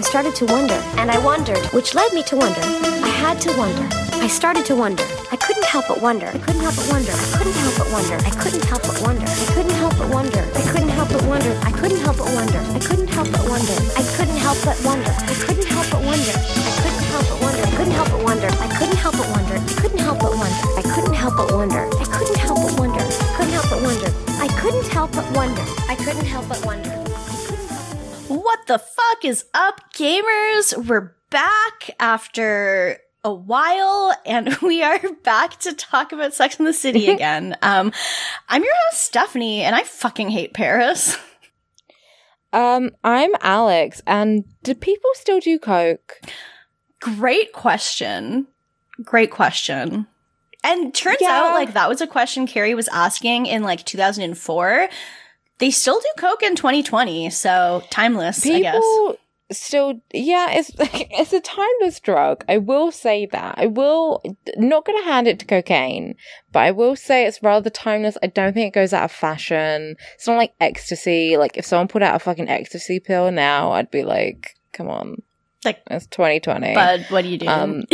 I started to wonder, and I wondered, which led me to wonder. I had to wonder. I started to wonder. I couldn't help but wonder. I couldn't help but wonder. I couldn't help but wonder. I couldn't help but wonder. I couldn't help but wonder. I couldn't help but wonder. I couldn't help but wonder. I couldn't help but wonder. I couldn't help but wonder. I couldn't help but wonder. I couldn't help but wonder. I couldn't help but wonder. I couldn't help but wonder. I couldn't help but wonder. I couldn't help but wonder. I couldn't help but wonder. I couldn't help but wonder. I couldn't help but wonder. I couldn't help but wonder. What the fuck is up, gamers? We're back after a while and we are back to talk about Sex in the City again. um, I'm your host, Stephanie, and I fucking hate Paris. Um, I'm Alex, and do people still do coke? Great question. Great question. And turns Yeah. out, like, that was a question Carrie was asking in like 2004. They still do Coke in 2020, so timeless, I guess. People still, yeah, it's it's a timeless drug. I will say that. I will not going to hand it to cocaine, but I will say it's rather timeless. I don't think it goes out of fashion. It's not like ecstasy. Like if someone put out a fucking ecstasy pill now, I'd be like, come on, Like, it's 2020. but what do you do? Um,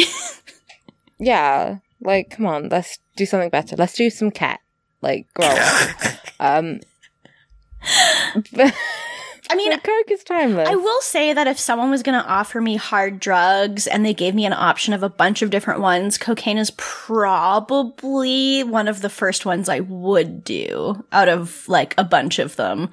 yeah, like come on, let's do something better. Let's do some cat. Like grow up. um, but I mean, Coke is timeless. I will say that if someone was going to offer me hard drugs and they gave me an option of a bunch of different ones, cocaine is probably one of the first ones I would do out of like a bunch of them.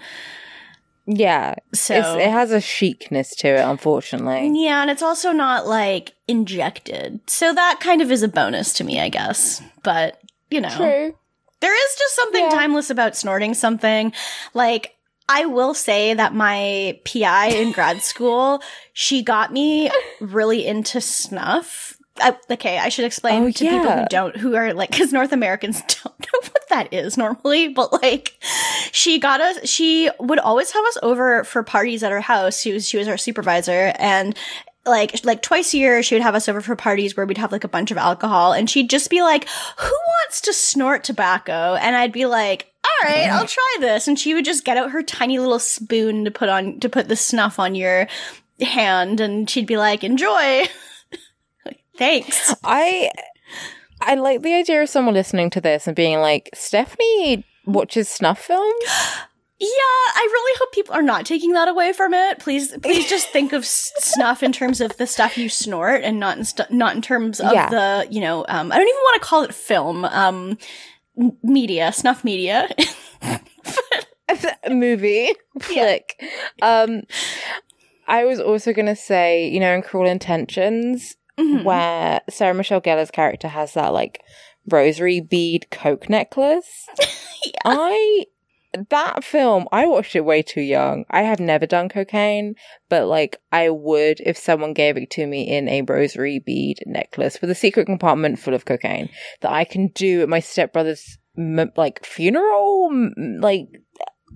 Yeah, So it has a chicness to it, unfortunately. yeah, and it's also not like injected. So that kind of is a bonus to me, I guess. But, you know. True. There is just something Yeah. timeless about snorting something. Like, I will say that my PI in grad school, she got me really into snuff. I, okay, I should explain Oh, to people who don't, who are like, because North Americans don't know what that is normally, but like, she got us, she would always have us over for parties at her house. She was, she was our supervisor and like like twice a year she would have us over for parties where we'd have like a bunch of alcohol and she'd just be like who wants to snort tobacco? And i'd be like all right i'll mm-hmm. try this. And she would just get out her tiny little spoon to put on to put the snuff on your hand and she'd be like enjoy. Like, thanks. I I like the idea of someone listening to this and being like, Stephanie watches snuff films. yeah i really hope people are not taking that away from it please please just think of snuff in terms of the stuff you snort and not in stu- not in terms of Yeah. the you know um i don't even want to call it film um media snuff media movie flick. Um, I was also gonna say, you know, in Cruel Intentions, Mhm. where Sarah Michelle Gellar's character has that like rosary bead coke necklace. I that film, I watched it way too young. I have never done cocaine, but like I would if someone gave it to me in a rosary bead necklace with a secret compartment full of cocaine that I can do at my stepbrother's like funeral, like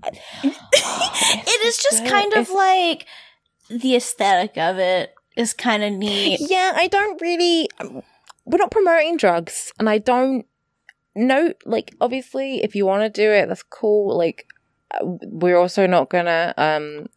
it is just so- kind of it's- like the aesthetic of it is kind of neat Yeah, I don't really. We're not promoting drugs, and I don't know. Like, obviously, if you want to do it, that's cool. Like, uh, we're also not gonna um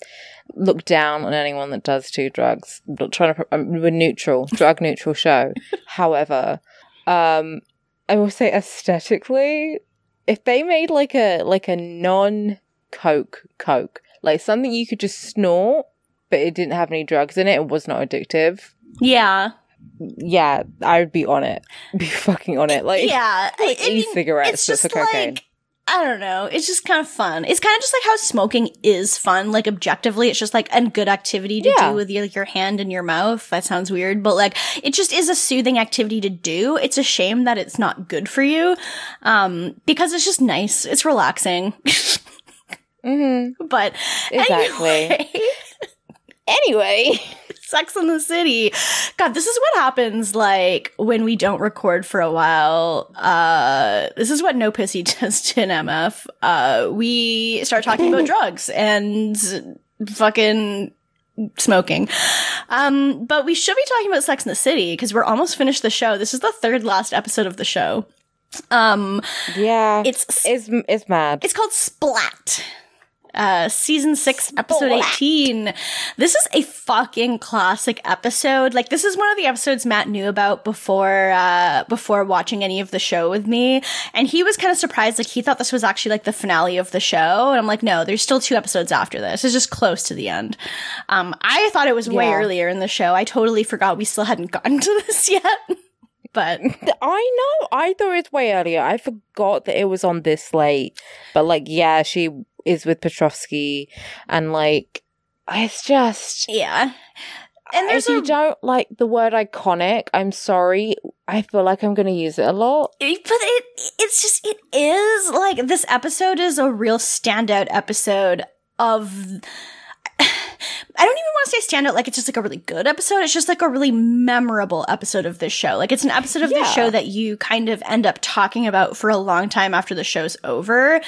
look down on anyone that does do drugs. We're not trying to. Um, we're neutral, drug neutral show. However, um, I will say aesthetically, if they made like a like a non coke coke, like something you could just snort, but it didn't have any drugs in it and was not addictive yeah yeah, I would be on it. Be fucking on it. Like, yeah like I mean, e-cigarettes it's just for cocaine. like I don't know. It's just kind of fun. It's kind of just like how smoking is fun. Like objectively, it's just like a good activity to Yeah. do with your, your hand and your mouth. That sounds weird, but like it just is a soothing activity to do. It's a shame that it's not good for you, um, because it's just nice. It's relaxing. mm-hmm. but Exactly. anyway, Anyway, Sex in the City. God, this is what happens like when we don't record for a while. Uh this is what No Pissy does to an MF. Uh we start talking about drugs and fucking smoking. Um but we should be talking about Sex in the City because we're almost finished the show. This is the third last episode of the show. Um yeah, it's it's it's mad. it's called Splat. Uh, season six, episode 18. This is a fucking classic episode. Like, this is one of the episodes Matt knew about before, uh, before watching any of the show with me. And he was kind of surprised. Like, he thought this was actually like the finale of the show. And I'm like, no, there's still two episodes after this. It's just close to the end. Um, I thought it was way Yeah. earlier in the show. I totally forgot we still hadn't gotten to this yet. But I know. I thought it was way earlier. I forgot that it was on this late. But like, yeah, she is with Petrovsky, and like, it's just. yeah. And there's if you don't like the word iconic, I'm sorry. I feel like I'm going to use it a lot. But it it's just it is like this episode is a real standout episode of I don't even want to say standout like it's just like a really good episode. It's just like a really memorable episode of this show. Like it's an episode of this Yeah. show that you kind of end up talking about for a long time after the show's over.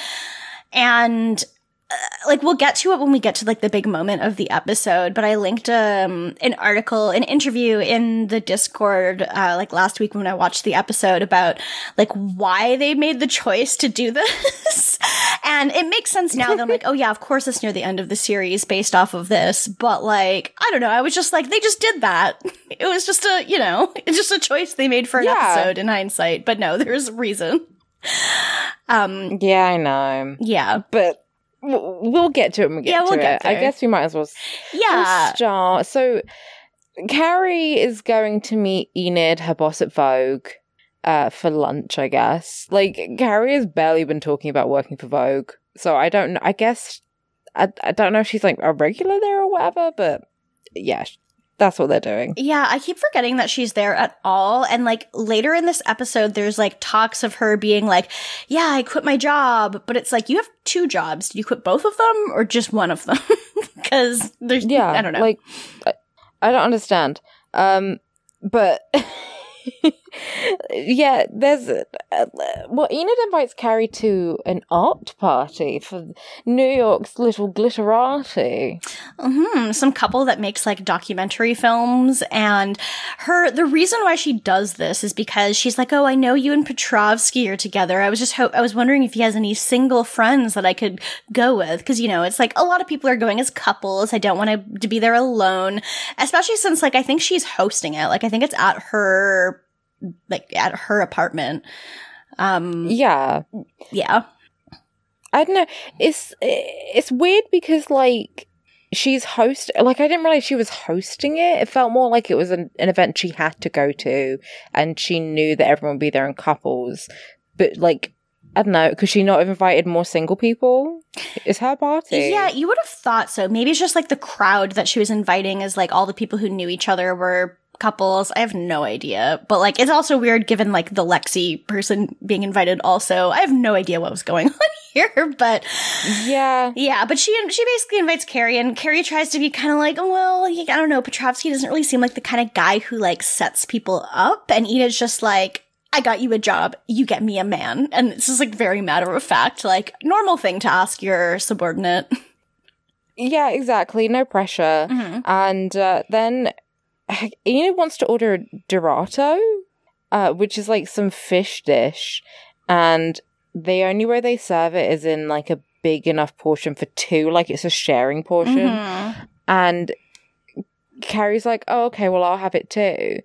And uh, like we'll get to it when we get to like the big moment of the episode but i linked um an article an interview in the discord uh like last week when i watched the episode about like why they made the choice to do this. And it makes sense now that i'm like oh yeah of course it's near the end of the series based off of this but like i don't know i was just like they just did that. It was just a you know it's just a choice they made for an Yeah. episode in hindsight but no there's a reason um Yeah, I know. yeah But we'll get to it when we get Yeah, to we'll it. get I guess we might as well yeah start. So, Carrie is going to meet Enid, her boss at Vogue, uh, for lunch, I guess. Like, Carrie has barely been talking about working for Vogue. So, I don't know. I guess, I, I don't know if she's like a regular there or whatever, but yeah, that's what they're doing. Yeah, I keep forgetting that she's there at all. And like later in this episode, there's like talks of her being like, yeah, I quit my job. But it's like, you have two jobs. Did you quit both of them or just one of them? Because there's, Yeah, I don't know. Like, I, I don't understand. Um, but yeah, there's uh, well, Enid invites Carrie to an art party for New York's little glitterati. hmm some couple that makes like documentary films. And her, the reason why she does this is because she's like, oh, I know you and Petrovsky are together. I was just, ho- I was wondering if he has any single friends that I could go with. Cause, you know, it's like a lot of people are going as couples. I don't want to be there alone, especially since like I think she's hosting it. Like I think it's at her, like at her apartment. Um, Yeah, yeah. I don't know. It's it's weird because like she's host like I didn't realize she was hosting it. It felt more like it was an, an event she had to go to, and she knew that everyone would be there in couples. But like I don't know, could she not have invited more single people? It's her party. Yeah, you would have thought so. Maybe it's just like the crowd that she was inviting is like all the people who knew each other were couples. I have no idea. But like it's also weird given like the Lexi person being invited also. I have no idea what was going on here, but yeah. yeah, but she she basically invites Carrie and Carrie tries to be kind of like, well, I don't know, Petrovsky doesn't really seem like the kind of guy who like sets people up and Enid's just like I got you a job, you get me a man. And it's just like very matter of fact, like normal thing to ask your subordinate. Yeah, exactly. No pressure. Mhm. And uh, then Enid wants to order a Dorato, uh, which is like some fish dish. And the only way they serve it is in like a big enough portion for two, like it's a sharing portion. Mhm. And Carrie's like, oh, okay, well, I'll have it too.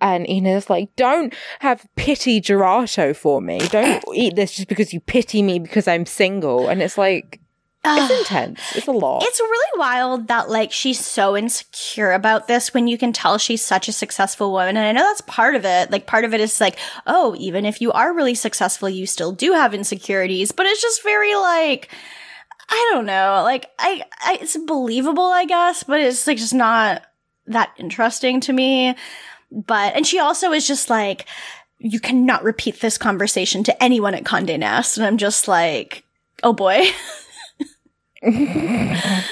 And Enid's like, don't have pity gelato for me. Don't eat this just because you pity me because I'm single. And it's like, it's intense. It's a lot. It's really wild that like she's so insecure about this when you can tell she's such a successful woman. And I know that's part of it. Like part of it is like, oh, even if you are really successful, you still do have insecurities. But it's just very like I don't know. Like I, I it's believable, I guess, but it's like just not that interesting to me. But and she also is just like you cannot repeat this conversation to anyone at Condé Nast. And I'm just like, oh boy.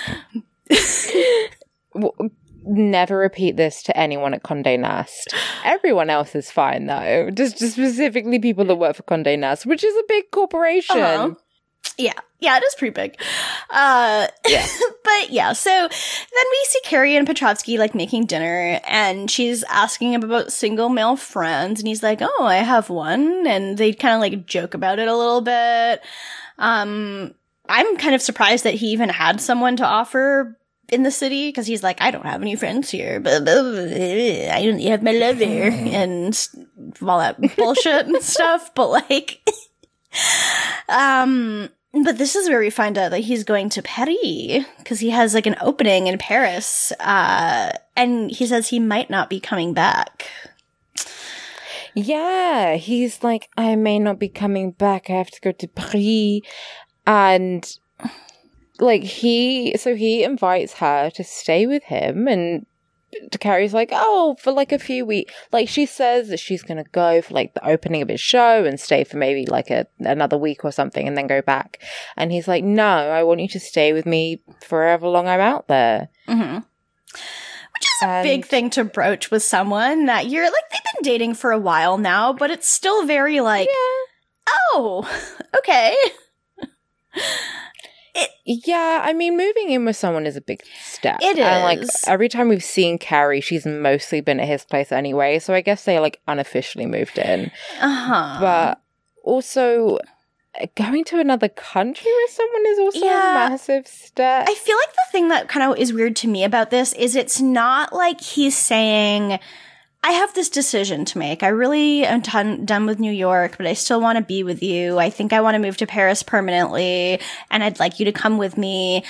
Never repeat this to anyone at Condé Nast. Everyone else is fine though. Just, just specifically people that work for Condé Nast, which is a big corporation. Uh-huh. Yeah, yeah, it is pretty big. Uh, Yeah. but yeah, so then we see Carrie and Petrovsky like making dinner, and she's asking him about single male friends, and he's like, "Oh, I have one," and they kind of like joke about it a little bit. Um, I'm kind of surprised that he even had someone to offer in the city because he's like, I don't have any friends here, but I only have my lover and all that bullshit and stuff. But like, um, but this is where we find out that he's going to Paris because he has like an opening in Paris, uh, and he says he might not be coming back. Yeah, he's like, I may not be coming back. I have to go to Paris. And like he, so he invites her to stay with him and Carrie's like, oh, for like a few weeks. Like she says that she's going to go for like the opening of his show and stay for maybe like a, another week or something and then go back. And he's like, no, I want you to stay with me forever long I'm out there. Mm-hmm. Which is a big thing to broach with someone that you're like, they've been dating for a while now, but it's still very like, yeah. oh, okay. It, yeah, I mean, moving in with someone is a big step. It is. And like every time we've seen Carrie, she's mostly been at his place anyway. So I guess they like unofficially moved in. Uh huh. But also, going to another country with someone is also yeah. a massive step. I feel like the thing that kind of is weird to me about this is it's not like he's saying I have this decision to make. I really am done with New York, but I still want to be with you. I think I want to move to Paris permanently, and I'd like you to come with me.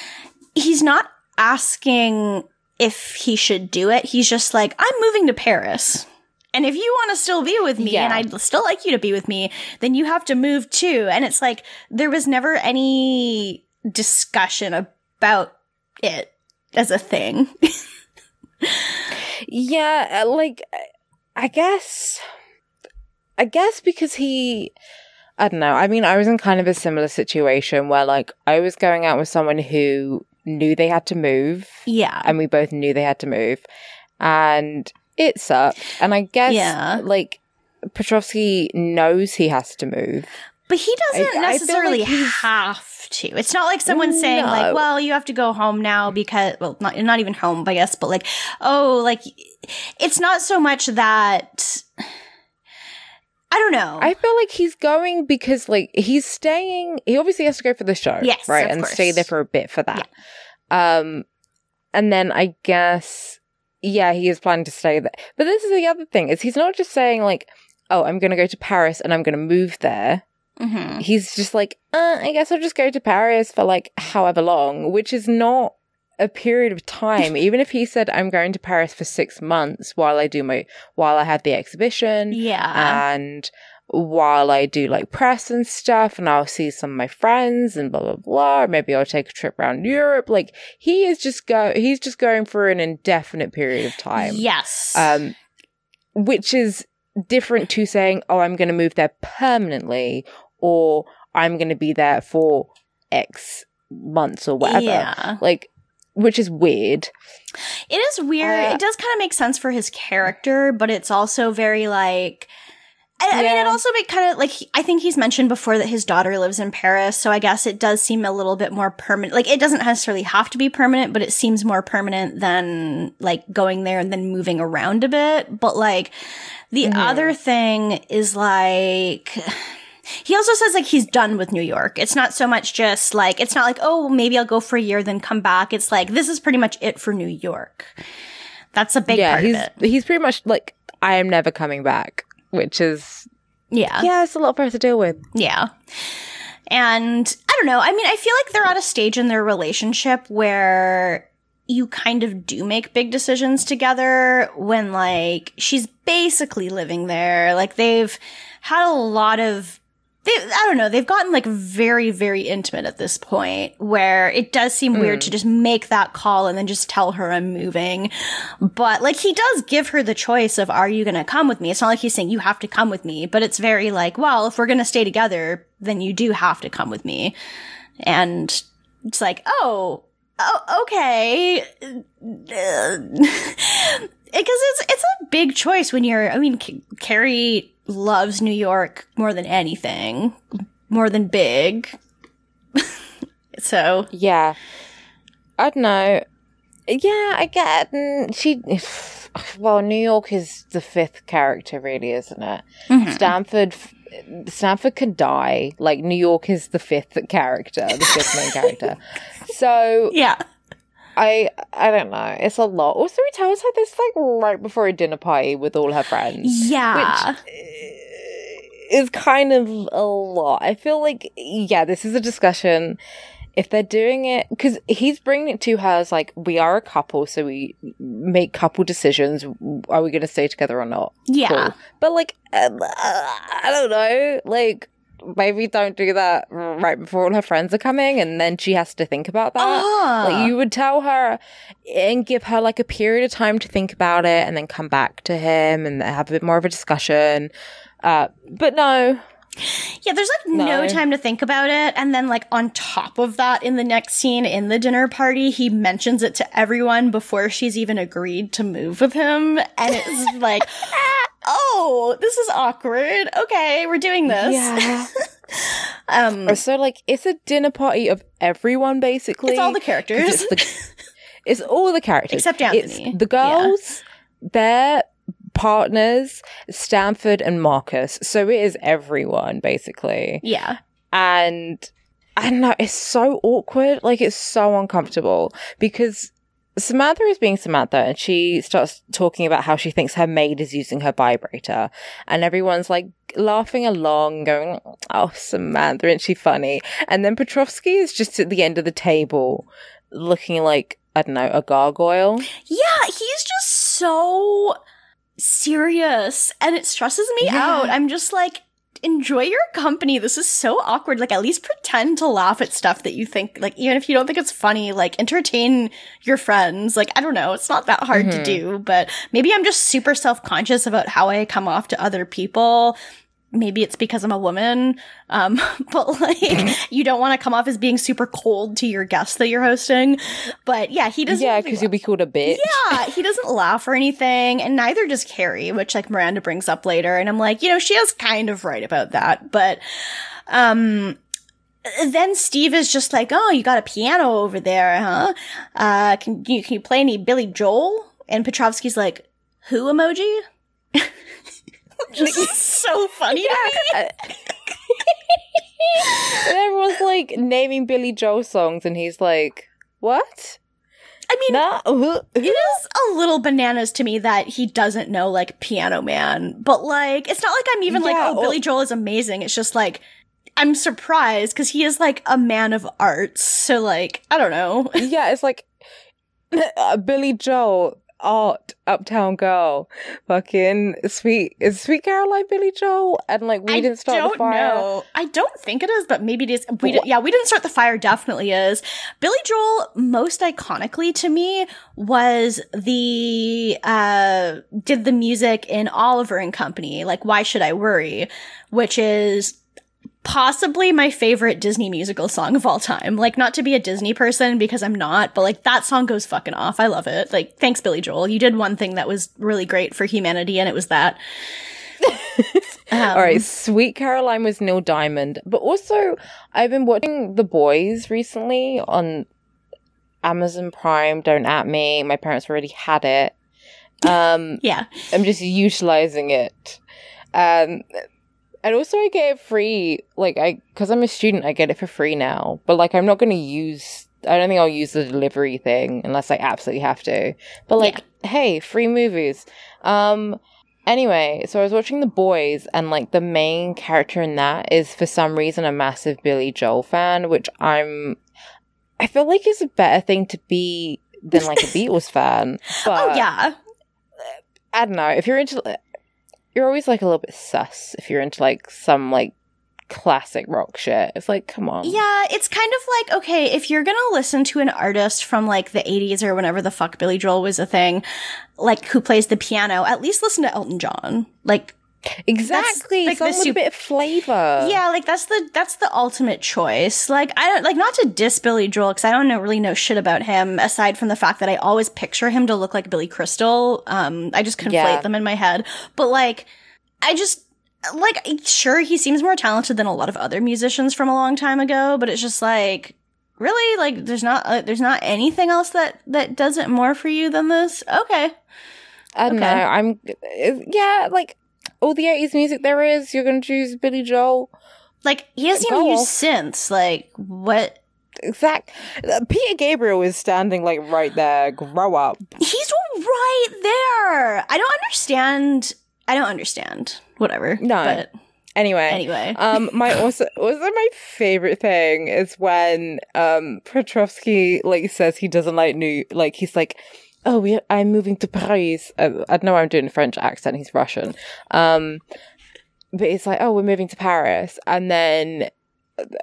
He's not asking if he should do it. He's just like, I'm moving to Paris. And if you want to still be with me yeah. and I'd still like you to be with me, then you have to move too. And it's like, there was never any discussion about it as a thing. Yeah, uh, like I guess I guess because he I don't know. I mean, I was in kind of a similar situation where like I was going out with someone who knew they had to move. Yeah. And we both knew they had to move. And it sucked. And I guess yeah. like Petrovsky knows he has to move. But he doesn't I, necessarily I like have to. It's not like someone saying like, "Well, you have to go home now because well, not not even home, I guess, but like, oh, like it's not so much that I don't know. I feel like he's going because like he's staying. He obviously has to go for the show, yes, right, and course. stay there for a bit for that. Yeah. Um, and then I guess yeah, he is planning to stay there. But this is the other thing: is he's not just saying like, "Oh, I'm going to go to Paris and I'm going to move there." Mm-hmm. He's just like, uh, I guess I'll just go to Paris for like however long, which is not a period of time. Even if he said, I'm going to Paris for six months while I do my, while I have the exhibition. Yeah. And while I do like press and stuff and I'll see some of my friends and blah, blah, blah. Maybe I'll take a trip around Europe. Like he is just go, he's just going for an indefinite period of time. Yes. Um, which is different to saying, oh, I'm going to move there permanently or I'm going to be there for X months or whatever. Yeah. Like, which is weird. It is weird. Uh, it does kind of make sense for his character, but it's also very like. I, I mean, it also make kind of like I think he's mentioned before that his daughter lives in Paris, so I guess it does seem a little bit more permanent. Like it doesn't necessarily have to be permanent, but it seems more permanent than like going there and then moving around a bit. But like the mm-hmm. other thing is like he also says like he's done with New York. It's not so much just like it's not like oh maybe I'll go for a year then come back. It's like this is pretty much it for New York. That's a big yeah, he's, of it. He's pretty much like I am never coming back, which is yeah yeah it's a lot for us to deal with. Yeah. And I don't know. I mean, I feel like they're at a stage in their relationship where you kind of do make big decisions together when like she's basically living there. Like they've had a lot of they, I don't know, they've gotten like very, very intimate at this point where it does seem mm. weird to just make that call and then just tell her I'm moving. But like he does give her the choice of, are you going to come with me? It's not like he's saying you have to come with me, but it's very like, well, if we're going to stay together, then you do have to come with me. And it's like, oh, oh, okay. Because it's it's a big choice when you're. I mean, Carrie loves New York more than anything, more than big. so yeah, I don't know. Yeah, I get mm, she. Well, New York is the fifth character, really, isn't it? Mm-hmm. Stanford Stanford can die. Like New York is the fifth character, the fifth main character. So Yeah. I I don't know. It's a lot. Also, he tells her this like right before a dinner party with all her friends. Yeah. Which is kind of a lot. I feel like yeah, this is a discussion. If they're doing it, because he's bringing it to her as like we are a couple, so we make couple decisions. Are we going to stay together or not? yeah. Cool. But like, um, uh, I don't know. Like, maybe don't do that right before all her friends are coming, and then she has to think about that. Ah. Like, you would tell her and give her like a period of time to think about it, and then come back to him and have a bit more of a discussion. Uh, but no, Yeah, there's like no. No. time to think about it. And then, like, on top of that, in the next scene in the dinner party, he mentions it to everyone before she's even agreed to move with him. And it's like, oh, this is awkward. Okay, we're doing this. yeah. Um, so like, it's a dinner party of everyone basically. it's all the characters. It's, the, it's all the characters Except It's Anthony. the girls, their partners, Stanford and Marcus. So it is everyone basically, yeah. and I don't know. It's so awkward. Like it's so uncomfortable because. Samantha is being Samantha and she starts talking about how she thinks her maid is using her vibrator and everyone's like laughing along going, Oh, Samantha, isn't she funny? And then Petrovsky is just at the end of the table looking like, I don't know, a gargoyle. Yeah, he's just so serious and it stresses me Yeah. out. I'm just like, enjoy your company. This is so awkward. Like, at least pretend to laugh at stuff that you think, like, even if you don't think it's funny, like, entertain your friends. Like, I don't know. It's not that hard to mm-hmm. do, but maybe I'm just super self conscious about how I come off to other people. Maybe it's because I'm a woman. Um, but like, you don't want to come off as being super cold to your guests that you're hosting. But yeah, he doesn't. Yeah, really because you'll be called a bitch. yeah, he doesn't laugh or anything, and neither does Carrie, which like Miranda brings up later, and I'm like, you know, she is kind of right about that, but um then Steve is just like, "Oh, you got a piano over there, huh? Uh can you can you play any Billy Joel?" And Petrovsky's like, "Who emoji?" Just so funny to me. and everyone's like naming Billy Joel songs, and he's like, What? I mean, Nah. It is a little bananas to me that he doesn't know like Piano Man, but like it's not like I'm even like oh or- Billy Joel is amazing. It's just like I'm surprised because he is like a man of arts. So like I don't know. yeah, it's like uh, Billy Joel, art, Uptown Girl, fucking sweet. Is Sweet Caroline Billy Joel? And like, we I didn't start the fire. know. I don't think it is, but maybe it is. We yeah, we didn't start the fire. Definitely is. Billy Joel, most iconically to me, was the uh did the music in Oliver and Company, like Why Should I Worry, which is possibly my favorite Disney musical song of all time. Like, not to be a Disney person because I'm not, but like that song goes fucking off. I love it. Like, thanks, Billy Joel. You did one thing that was really great for humanity, and it was that. Um, All right, Sweet Caroline was Neil Diamond, but also I've been watching The Boys recently on Amazon Prime. Don't at me. My parents already had it. Um, Yeah. I'm just utilizing it. Um, and also I get it free. Like I, because I'm a student, I get it for free now. But like, I'm not going to use. I don't think I'll use the delivery thing unless I absolutely have to. But like, hey, free movies. Um. Anyway, so I was watching The Boys, and like the main character in that is for some reason a massive Billy Joel fan, which I'm. I feel like is a better thing to be than like a Beatles fan. But oh yeah. I don't know. If you're into, you're always like a little bit sus if you're into like some like classic rock shit. It's like, come on. Yeah, it's kind of like, okay, if you're gonna listen to an artist from like the 80s or whenever the fuck Billy Joel was a thing, like who plays the piano, at least listen to Elton John. Like, exactly. like, Someone with a sup- bit of flavor. yeah, like that's the, that's the ultimate choice. Like, I don't, like, not to diss Billy Joel, cause I don't know, really know shit about him, aside from the fact that I always picture him to look like Billy Crystal. Um, I just conflate Yeah. them in my head. But like, I just, like, sure, he seems more talented than a lot of other musicians from a long time ago, but it's just like, really, like, there's not, uh, there's not anything else that that does it more for you than this. Okay, I don't Okay. know. I'm, yeah, like all the 80s music there is, you're going to choose Billy Joel. Like he doesn't even use synths. Like what? Exact. Peter Gabriel is standing like right there. Grow up. He's right there. I don't understand. I don't understand. Whatever. No. But Anyway. anyway. Um, my also also my favorite thing is when um Petrovsky like says he doesn't like new like he's like oh we I'm moving to Paris. Uh, I know I'm doing a French accent. He's Russian. Um, but it's like oh we're moving to Paris, and then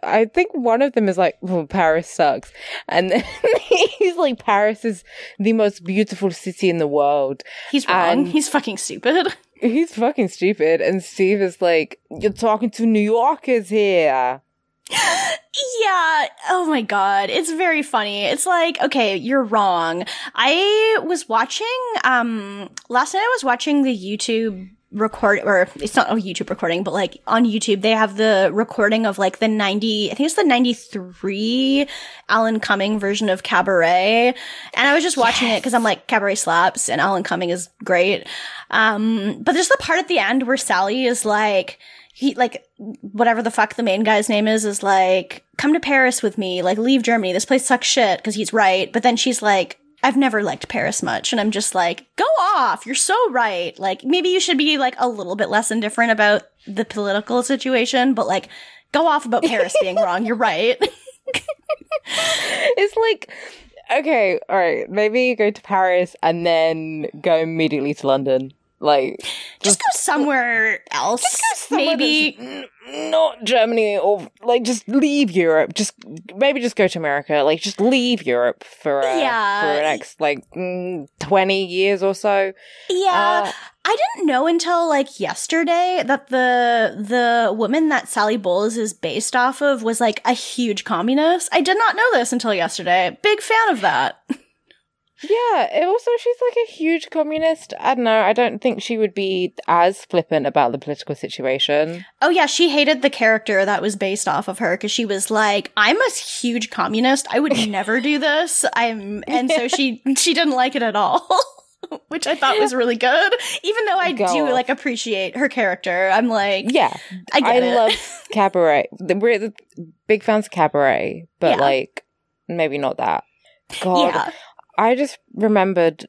I think one of them is like well, Paris sucks, and then he's like Paris is the most beautiful city in the world. He's wrong. and- He's fucking stupid. He's fucking stupid, and Steve is like you're talking to New Yorkers here. Yeah. Oh my god. It's very funny. It's like, okay, you're wrong. I was watching um last night I was watching the YouTube record or it's not a YouTube recording, but like on YouTube they have the recording of like the 90 I think it's the 93 Alan Cumming version of Cabaret. And I was just watching it cuz I'm like Cabaret slaps and Alan Cumming is great. Um but there's the part at the end where Sally is like he like whatever the fuck the main guy's name is is like come to paris with me. Like leave germany. This place sucks shit because he's right. But then she's like i've never liked paris much. And i'm just like go off. You're so right. Like maybe you should be like a little bit less indifferent about the political situation but like go off about paris being wrong. You're right. It's like okay, all right, maybe you go to Paris and then go immediately to London. Like just go somewhere else somewhere maybe n- not Germany or like just leave Europe. Just maybe just go to America. Like just leave Europe for uh, Yeah. for the next like mm, twenty years or so. yeah Uh, I didn't know until like yesterday that the the woman that Sally Bowles is based off of was like a huge communist. I did not know this until yesterday. Big fan of that. Yeah, also she's like a huge communist. I don't know. I don't think she would be as flippant about the political situation. Oh yeah, she hated the character that was based off of her because she was like, "I'm a huge communist. I would never do this." I'm, and so she she didn't like it at all. Which I thought was really good, even though I do like appreciate her character. I'm like, Yeah, I get I it. love cabaret. We're the big fans of cabaret, but Yeah. like maybe not that. God, yeah, I just remembered.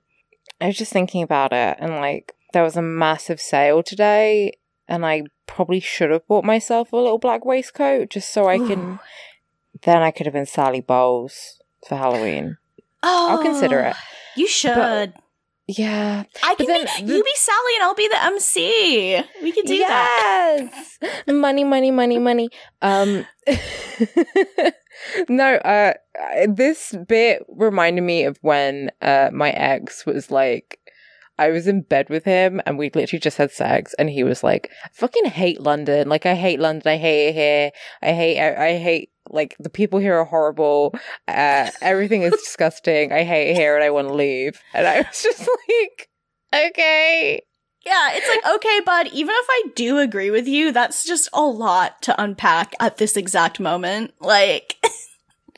I was just thinking about it, and like there was a massive sale today, and I probably should have bought myself a little black waistcoat just so I can. Then I could have been Sally Bowles for Halloween. Oh, I'll consider oh, it. You should. Yeah, I can then be, you be Sally and I'll be the MC. We could do that. yes! money, money, money, money. Um, no, uh, this bit reminded me of when uh my ex was like. I was in bed with him and we literally just had sex and he was like, I fucking hate London. Like I hate London. I hate it here. I hate, I, I hate, like the people here are horrible. Uh, everything is disgusting. I hate here and I want to leave. And I was just like, okay. Yeah, it's like, okay, bud, even if I do agree with you, that's just a lot to unpack at this exact moment. Like,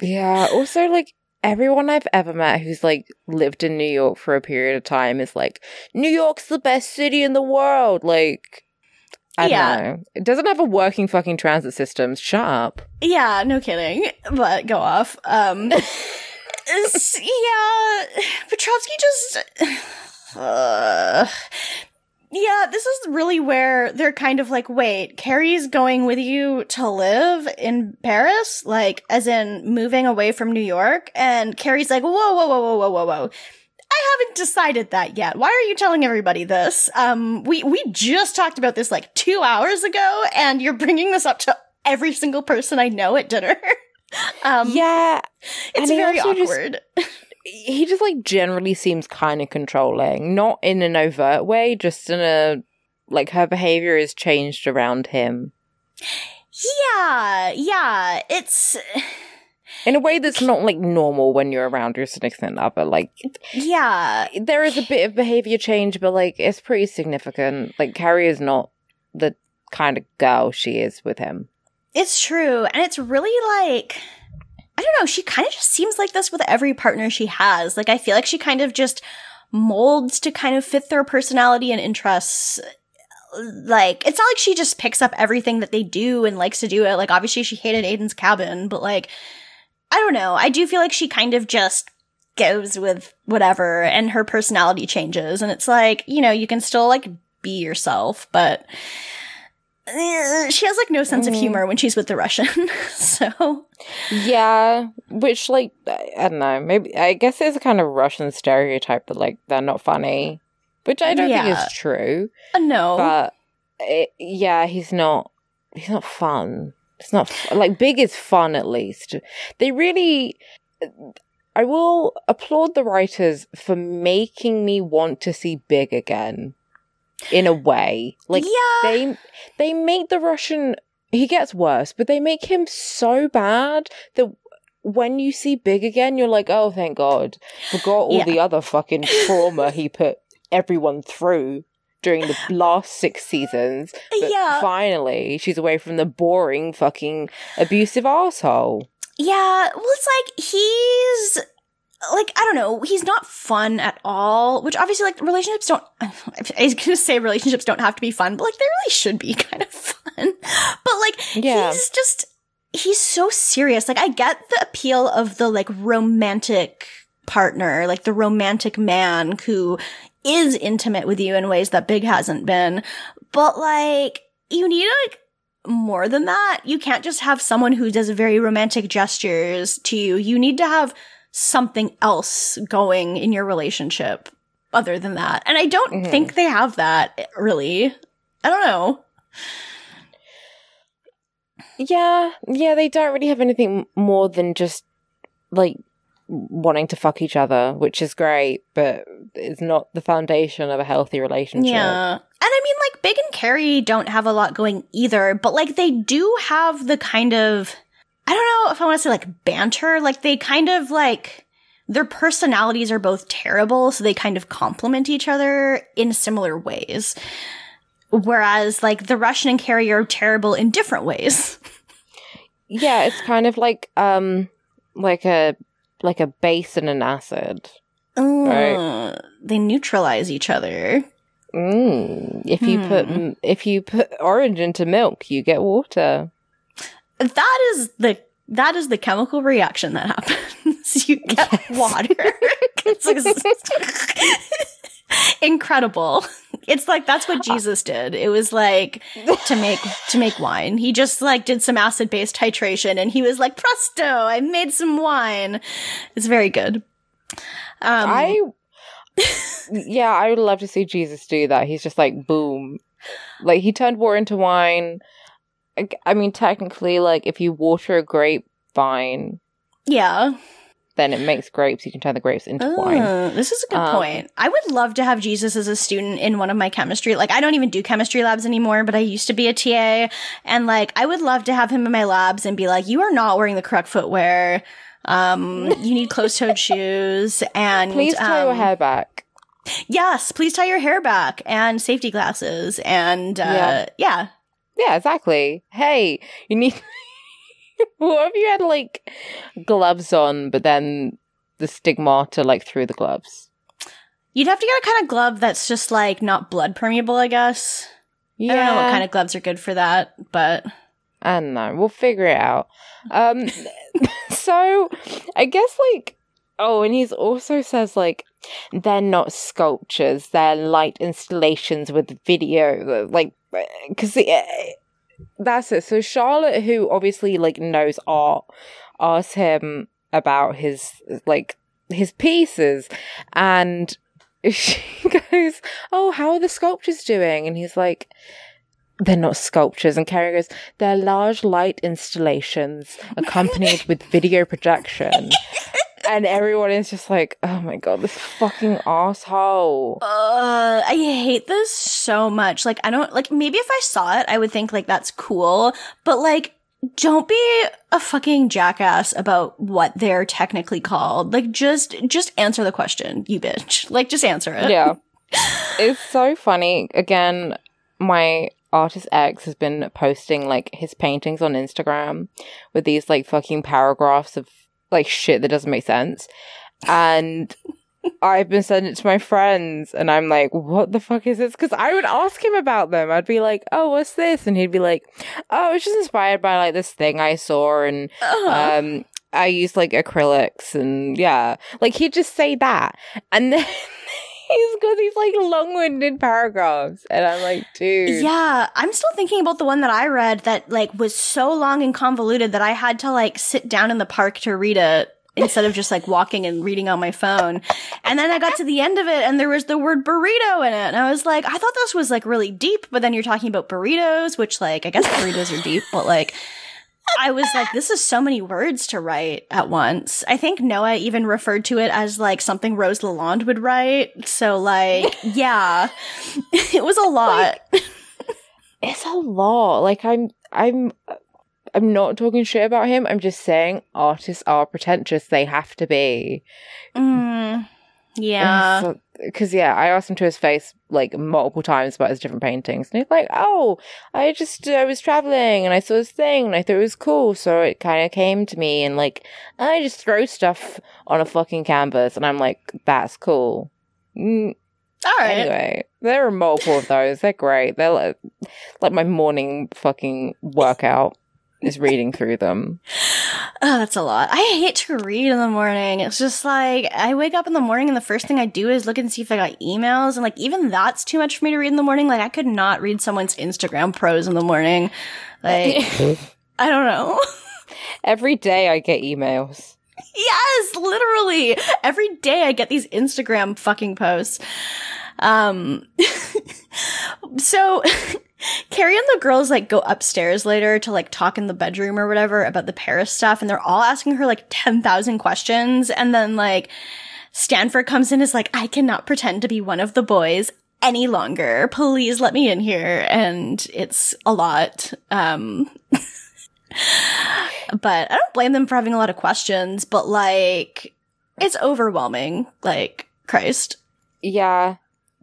Yeah. Also, like everyone I've ever met who's like lived in New York for a period of time is like, New York's the best city in the world. Like, I Yeah. don't know. It doesn't have a working fucking transit system. Shut up. yeah, no kidding. But go off. Um, yeah, Petrovsky just. Uh, yeah, this is really where they're kind of like, wait, Carrie's going with you to live in Paris? Like, as in moving away from New York? And Carrie's like, whoa, whoa, whoa, whoa, whoa, whoa, whoa. I haven't decided that yet. Why are you telling everybody this? Um, we, we just talked about this like two hours ago, and you're bringing this up to every single person I know at dinner. um, Yeah. it's very also just- awkward. He just like generally seems kind of controlling, not in an overt way, just in a like her behavior has changed around him yeah, yeah, it's, in a way that's not like normal when you're around your significant other. Like yeah, there is a bit of behavior change, but like it's pretty significant. Like Carrie is not the kind of girl she is with him. it's true. And it's really like, I don't know, she kind of just seems like this with every partner she has. Like, I feel like she kind of just molds to kind of fit their personality and interests. like it's not like she just picks up everything that they do and likes to do it. Like obviously she hated Aidan's cabin, but like I don't know. I do feel like she kind of just goes with whatever and her personality changes and it's like, you know, you can still like be yourself, but eh, she has like no sense of Mm. humor when she's with the Russian. so Yeah, which like I don't know. Maybe I guess there's a kind of Russian stereotype that like they're not funny, which I don't think is true. uh, no. But it, yeah, he's not. He's not fun. It's not like big is fun. At least they really. I will applaud the writers for making me want to see Big again. In a way, like yeah. they they make the Russian he gets worse, but they make him so bad that when you see Big again, you're like, oh, thank God, forgot all Yeah. the other fucking trauma he put everyone through during the last six seasons. But yeah. finally, she's away from the boring fucking abusive asshole. Yeah, well, it's like he's like I don't know, he's not fun at all. Which obviously, like relationships don't. I was gonna say relationships don't have to be fun, but like they really should be kind of fun. But like Yeah. he's just he's so serious. Like I get the appeal of the like romantic partner, like the romantic man who is intimate with you in ways that Big hasn't been. But like you need like more than that. You can't just have someone who does very romantic gestures to you. You need to have something else going in your relationship other than that. And I don't Mhm. think they have that really. I don't know. Yeah, yeah, they don't really have anything more than just like wanting to fuck each other, which is great, but it's not the foundation of a healthy relationship. Yeah. And I mean, like, Big and Carrie don't have a lot going either, but like, they do have the kind of, I don't know if I want to say like banter. Like, they kind of like, their personalities are both terrible, so they kind of complement each other in similar ways. Whereas, like, the Russian and Carrie are terrible in different ways. Yeah, it's kind of like um like a like a base and an acid. Right. They neutralize each other. Mm. If you put Hmm. m- if you put orange into milk, you get water. That is the that is the chemical reaction that happens. you get water. Incredible. It's like that's what Jesus did. It was like to make to make wine. He just like did some acid based titration, and he was like, "Presto! I made some wine." It's very good. Um, I yeah, I would love to see Jesus do that. He's just like boom, like he turned water into wine. I, I mean, technically, like if you water a grapevine, yeah. Then it makes grapes. You can turn the grapes into wine. Oh, this is a good Um, point. I would love to have Jesus as a student in one of my chemistry. Like, I don't even do chemistry labs anymore, but I used to be a TA. And like, I would love to have him in my labs and be like, you are not wearing the correct footwear. Um, you need closed toed shoes and Please tie your um, hair back. Yes, please tie your hair back and safety glasses. And uh, Yeah. yeah. Yeah, exactly. Hey, you need. what if you had like gloves on, but then the stigmata like through the gloves? You'd have to get a kind of glove that's just like not blood permeable, I guess. Yeah, I don't know what kind of gloves are good for that, but I don't know. We'll figure it out. Um, so I guess like oh, and he's also says like they're not sculptures; they're light installations with video, like because that's it. So Charlotte, who obviously like knows art, asks him about his like his pieces, and she goes, "Oh, how are the sculptures doing?" And he's like they're not sculptures. And Carrie goes, they're large light installations accompanied with video projection. and everyone is just like, oh my god, this fucking asshole. Uh, I hate this so much. Like, I don't, like, maybe if I saw it, I would think, like, that's cool. But, like, don't be a fucking jackass about what they're technically called. Like, just, just answer the question, you bitch. Like, just answer it. Yeah. It's so funny. Again, my artist X has been posting like his paintings on Instagram with these like fucking paragraphs of like shit that doesn't make sense. And I've been sending it to my friends, and I'm like, what the fuck is this? Because I would ask him about them. I'd be like, oh, what's this? And he'd be like, oh, it's just inspired by like this thing I saw, and Uh-huh. um, I used like acrylics, and yeah, like he'd just say that, and then. He's got these like long-winded paragraphs, and I'm like, dude, Yeah, I'm still thinking about the one that I read that like was so long and convoluted that I had to like sit down in the park to read it instead of just like walking and reading on my phone. And then I got to the end of it and there was the word burrito in it. And I was like, I thought this was like really deep, but then you're talking about burritos, which like I guess burritos are deep, but like I was like, this is so many words to write at once. I think Noah even referred to it as like something Rose Lalonde would write. So like, yeah, it was a lot. it's a lot. Like I'm, I'm, I'm not talking shit about him. I'm just saying artists are pretentious. They have to be. Mm, yeah. Because yeah, I asked him to his face like multiple times about his different paintings, and he's like, "Oh, I just I was traveling and I saw this thing and I thought it was cool, so it kind of came to me, and like I just throw stuff on a fucking canvas, and I'm like, that's cool." Mm, All right. Anyway, there are multiple of those. They're great. They're like, like my morning fucking workout is reading through them. Oh, that's a lot. I hate to read in the morning. It's just like I wake up in the morning and the first thing I do is look and see if I got emails. And like even that's too much for me to read in the morning. Like I could not read someone's Instagram prose in the morning. Like I don't know. Every day I get emails. yes, literally. Every day I get these Instagram fucking posts. Um so Carrie and the girls like go upstairs later to like talk in the bedroom or whatever about the Paris stuff and they're all asking her like 10,000 questions and then like Stanford comes in is like I cannot pretend to be one of the boys any longer. Please let me in here and it's a lot. Um but I don't blame them for having a lot of questions, but like it's overwhelming. Like Christ. Yeah.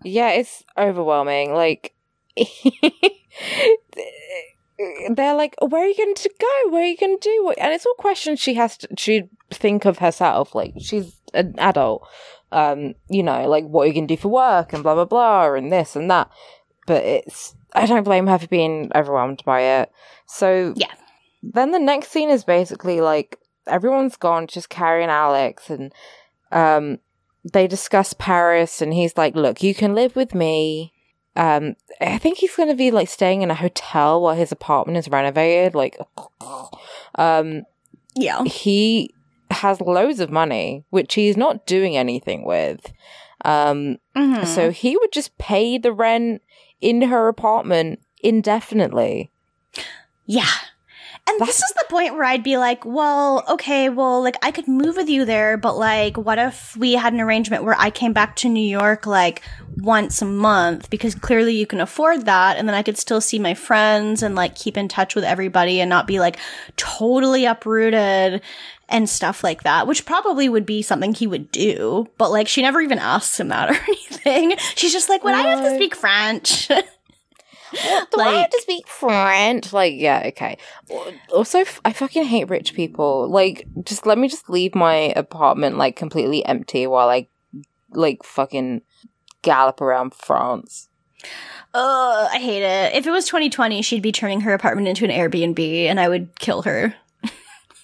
Yeah, it's overwhelming. Like, they're like, where are you going to go? Where are you going to do? And it's all questions she has to, she think of herself. Like, she's an adult. Um, you know, like, what are you going to do for work and blah, blah, blah, and this and that. But it's, I don't blame her for being overwhelmed by it. So, Yeah. Then the next scene is basically like, everyone's gone, just Carrie and Alex, and, um, they discuss Paris, and he's like, "Look, you can live with me." Um, I think he's going to be like staying in a hotel while his apartment is renovated. Like, um, Yeah. he has loads of money, which he's not doing anything with. Um, Mhm. so he would just pay the rent in her apartment indefinitely. Yeah. And this is the point where I'd be like, well, okay, well, like I could move with you there, but like, what if we had an arrangement where I came back to New York like once a month because clearly you can afford that. And then I could still see my friends and like keep in touch with everybody and not be like totally uprooted and stuff like that, which probably would be something he would do. But like, she never even asks him that or anything. She's just like, would I have to speak French? Do I have to speak French? Like, yeah, okay. Also, f- I fucking hate rich people. Like, just let me just leave my apartment like completely empty while I like fucking gallop around France. Oh, I hate it. If it was 2020, she'd be turning her apartment into an Airbnb and I would kill her.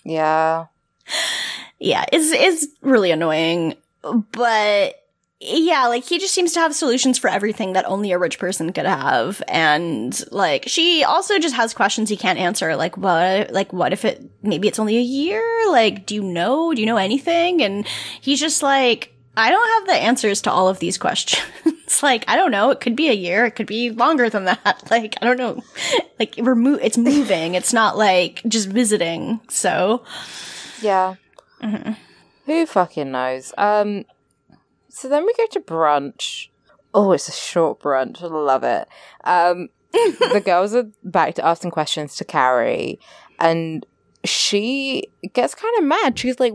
Yeah. Yeah, it's, it's really annoying. But yeah, like he just seems to have solutions for everything that only a rich person could have. And like she also just has questions he can't answer. Like what, like what if it, maybe it's only a year? Like, do you know? Do you know anything? And he's just like, I don't have the answers to all of these questions. It's like, I don't know. It could be a year. It could be longer than that. Like, I don't know. Like, we're mo- it's moving. it's not like just visiting. So, Yeah. Who fucking knows? Um, so then we go to brunch. Oh, it's a short brunch. I love it. Um, the girls are back to asking questions to Carrie, and she gets kind of mad. She's like,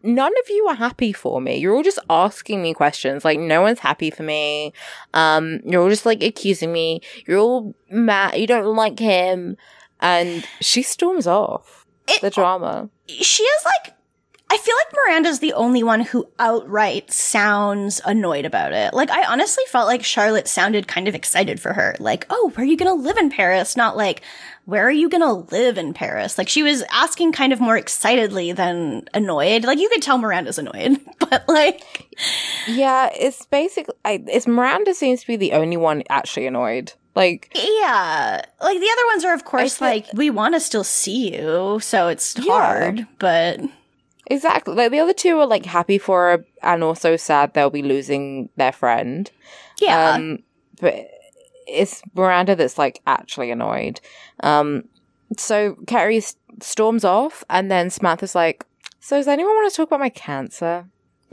None of you are happy for me. You're all just asking me questions. Like, no one's happy for me. Um, you're all just like accusing me. You're all mad. You don't like him. And she storms off It- the drama. she has like I feel like Miranda's the only one who outright sounds annoyed about it. Like, I honestly felt like Charlotte sounded kind of excited for her. Like, oh, where are you gonna live in Paris? Not like, where are you gonna live in Paris? Like, she was asking kind of more excitedly than annoyed. Like, you could tell Miranda's annoyed, but like. Yeah, it's basically, I, it's Miranda seems to be the only one actually annoyed. Like, yeah, like the other ones are, of course, like, we want to still see you, so it's hard, but. Exactly. Like the other two are like happy for her and also sad they'll be losing their friend. Yeah. Um, but it's Miranda that's like actually annoyed. Um, so Carrie s- storms off and then Samantha's like, so does anyone want to talk about my cancer?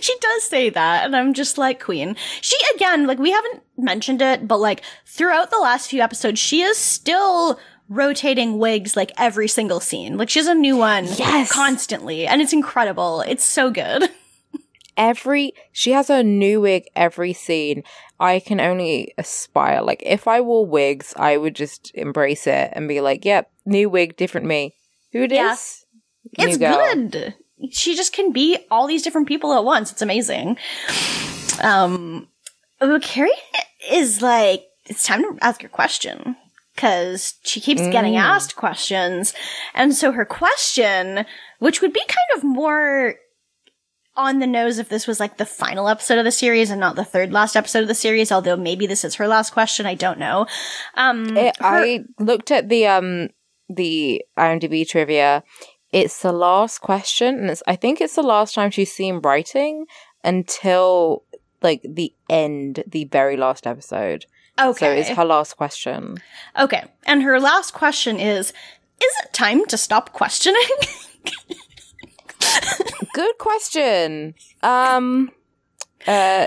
she does say that, and I'm just like, Queen. She, again, like, we haven't mentioned it, but like, throughout the last few episodes, she is still rotating wigs like every single scene. Like, she has a new one Yes. constantly, and it's incredible. It's so good. Every, she has a new wig every scene. I can only aspire. Like, if I wore wigs, I would just embrace it and be like, yep, new wig, different me. Who it Yeah. is? It's good. She just can be all these different people at once. It's amazing. Um, but Carrie is like, it's time to ask your question because she keeps getting Mm. asked questions. And so her question, which would be kind of more on the nose if this was like the final episode of the series and not the third last episode of the series, although maybe this is her last question. I don't know. Um, It, her- I looked at the um the IMDb trivia. It's the last question, and it's I think it's the last time she's seen writing until like the end, the very last episode. Okay. So it's her last question. Okay. And her last question is Is it time to stop questioning? Good question. Um, uh,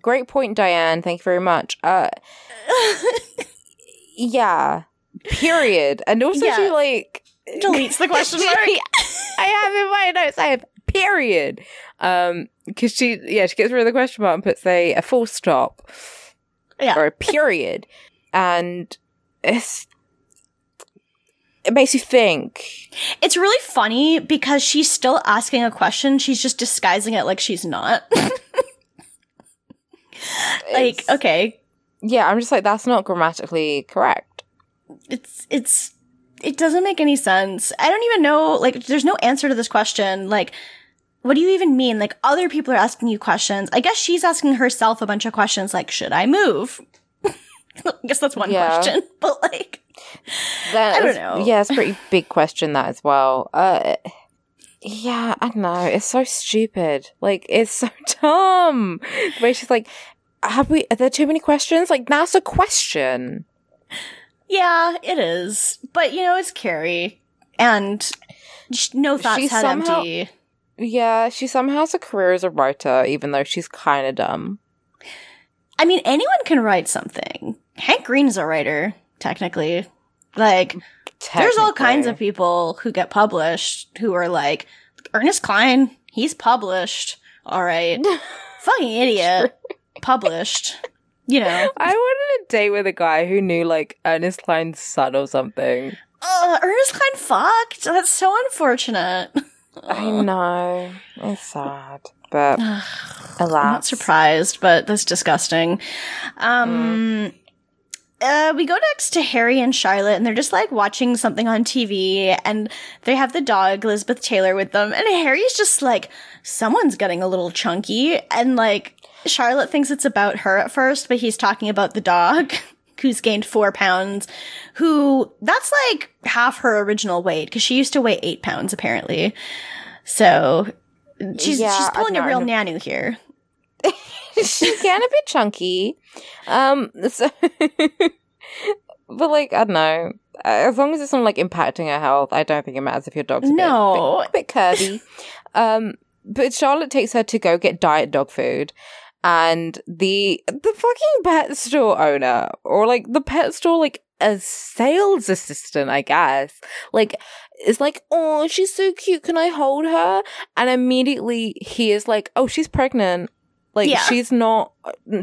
great point, Diane. Thank you very much. Uh, yeah. Period. And also, Yeah. she like Deletes the question mark. I have in my notes. I have period. Um, because she, yeah, she gets rid of the question mark and puts a, a full stop Yeah. or a period, and it's it makes you think. It's really funny because she's still asking a question. She's just disguising it like she's not. like, okay, yeah, I'm just like that's not grammatically correct. it's, it's, it doesn't make any sense. I don't even know, like, there's no answer to this question. Like, what do you even mean? Like, other people are asking you questions. I guess she's asking herself a bunch of questions like, should I move? I guess that's one Yeah. question, but like, That I don't is- know. Yeah, it's a pretty big question that as well. Uh, yeah, I don't know. It's so stupid. Like it's so dumb. The way she's like, "Have we? Are there too many questions?" Like that's a question. Yeah, it is. But you know, it's Carrie, and no thoughts She had somehow- empty. Yeah, she somehow has a career as a writer, even though she's kind of dumb. I mean, anyone can write something. Hank Green's a writer, technically. Like, there's all kinds of people who get published who are like, Ernest Cline, he's published. All right. Fucking idiot. Published. You know. I wanted a date with a guy who knew like Ernest Cline's son or something. Ugh, Ernest Cline fucked. That's so unfortunate. I know. It's sad, but I'm not surprised, but that's disgusting. Um, uh, we go next to Harry and Charlotte, and they're just like watching something on TV, and they have the dog Elizabeth Taylor with them, and Harry's just like, someone's getting a little chunky, and like Charlotte thinks it's about her at first, but he's talking about the dog. Who's gained four pounds? Who that's like half her original weight because she used to weigh eight pounds apparently. So she's Yeah, she's pulling a real nanu here. she's getting a bit chunky. Um, so, but like I don't know. As long as it's not like impacting her health, I don't think it matters if your dog's a bit- No. bit, bit curvy. um, but Charlotte takes her to go get diet dog food, and the the fucking pet store owner, or like the pet store like a sales assistant, I guess, like is like, oh, she's so cute. Can I hold her? And immediately he is like, oh, she's pregnant. Like Yeah. she's not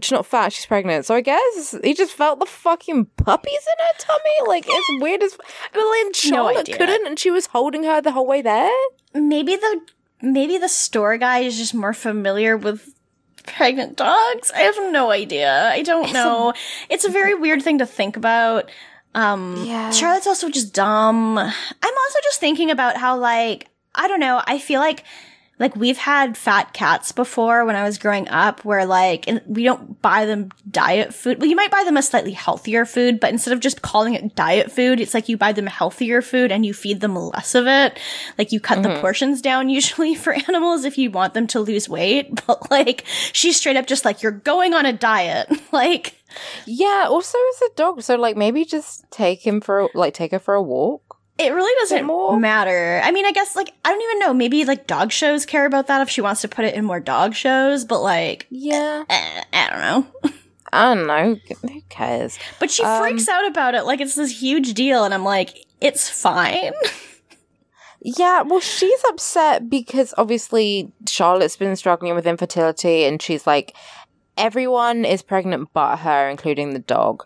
she's not fat, she's pregnant. So I guess he just felt the fucking puppies in her tummy. Like it's weird as but then Charlotte idea. couldn't and she was holding her the whole way there. maybe the maybe the store guy is just more familiar with pregnant dogs. I have no idea. I don't know. it's a very weird thing to think about. Um Yeah. Charlotte's also just dumb. I'm also just thinking about how like I don't know, I feel like like we've had fat cats before when I was growing up where like and we don't buy them diet food. Well, you might buy them a slightly healthier food, but instead of just calling it diet food, it's like you buy them healthier food and you feed them less of it. Like you cut the mm-hmm. portions down usually for animals if you want them to lose weight, but like she's straight up just like you're going on a diet. like Yeah, also as a dog, so like maybe just take him for a- like take her for a walk. It really doesn't more? matter. I mean, I guess like I don't even know. Maybe like dog shows care about that if she wants to put it in more dog shows, but like Yeah. eh, I don't know. I don't know. Who cares? But she Um, freaks out about it like it's this huge deal, and I'm like, it's fine. Yeah, well, she's upset because obviously Charlotte's been struggling with infertility, and she's like, everyone is pregnant but her, including the dog.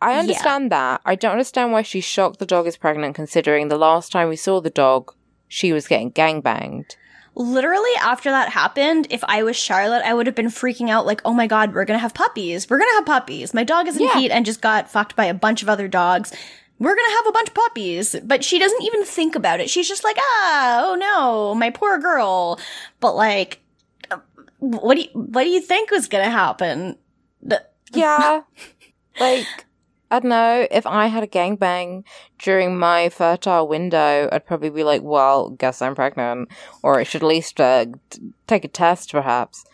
I Yeah. understand that. I don't understand why she's shocked the dog is pregnant, considering the last time we saw the dog, she was getting gangbanged. Literally after that happened, if I was Charlotte, I would have been freaking out like, oh my god, we're gonna have puppies. We're gonna have puppies. My dog is in Yeah. heat and just got fucked by a bunch of other dogs. We're gonna have a bunch of puppies. But she doesn't even think about it. She's just like, ah, oh no, my poor girl. But like, what do you, what do you think was gonna happen? Yeah. like, I don't know. If I had a gangbang during my fertile window, I'd probably be like, well, guess I'm pregnant. Or I should at least uh, t- take a test, perhaps.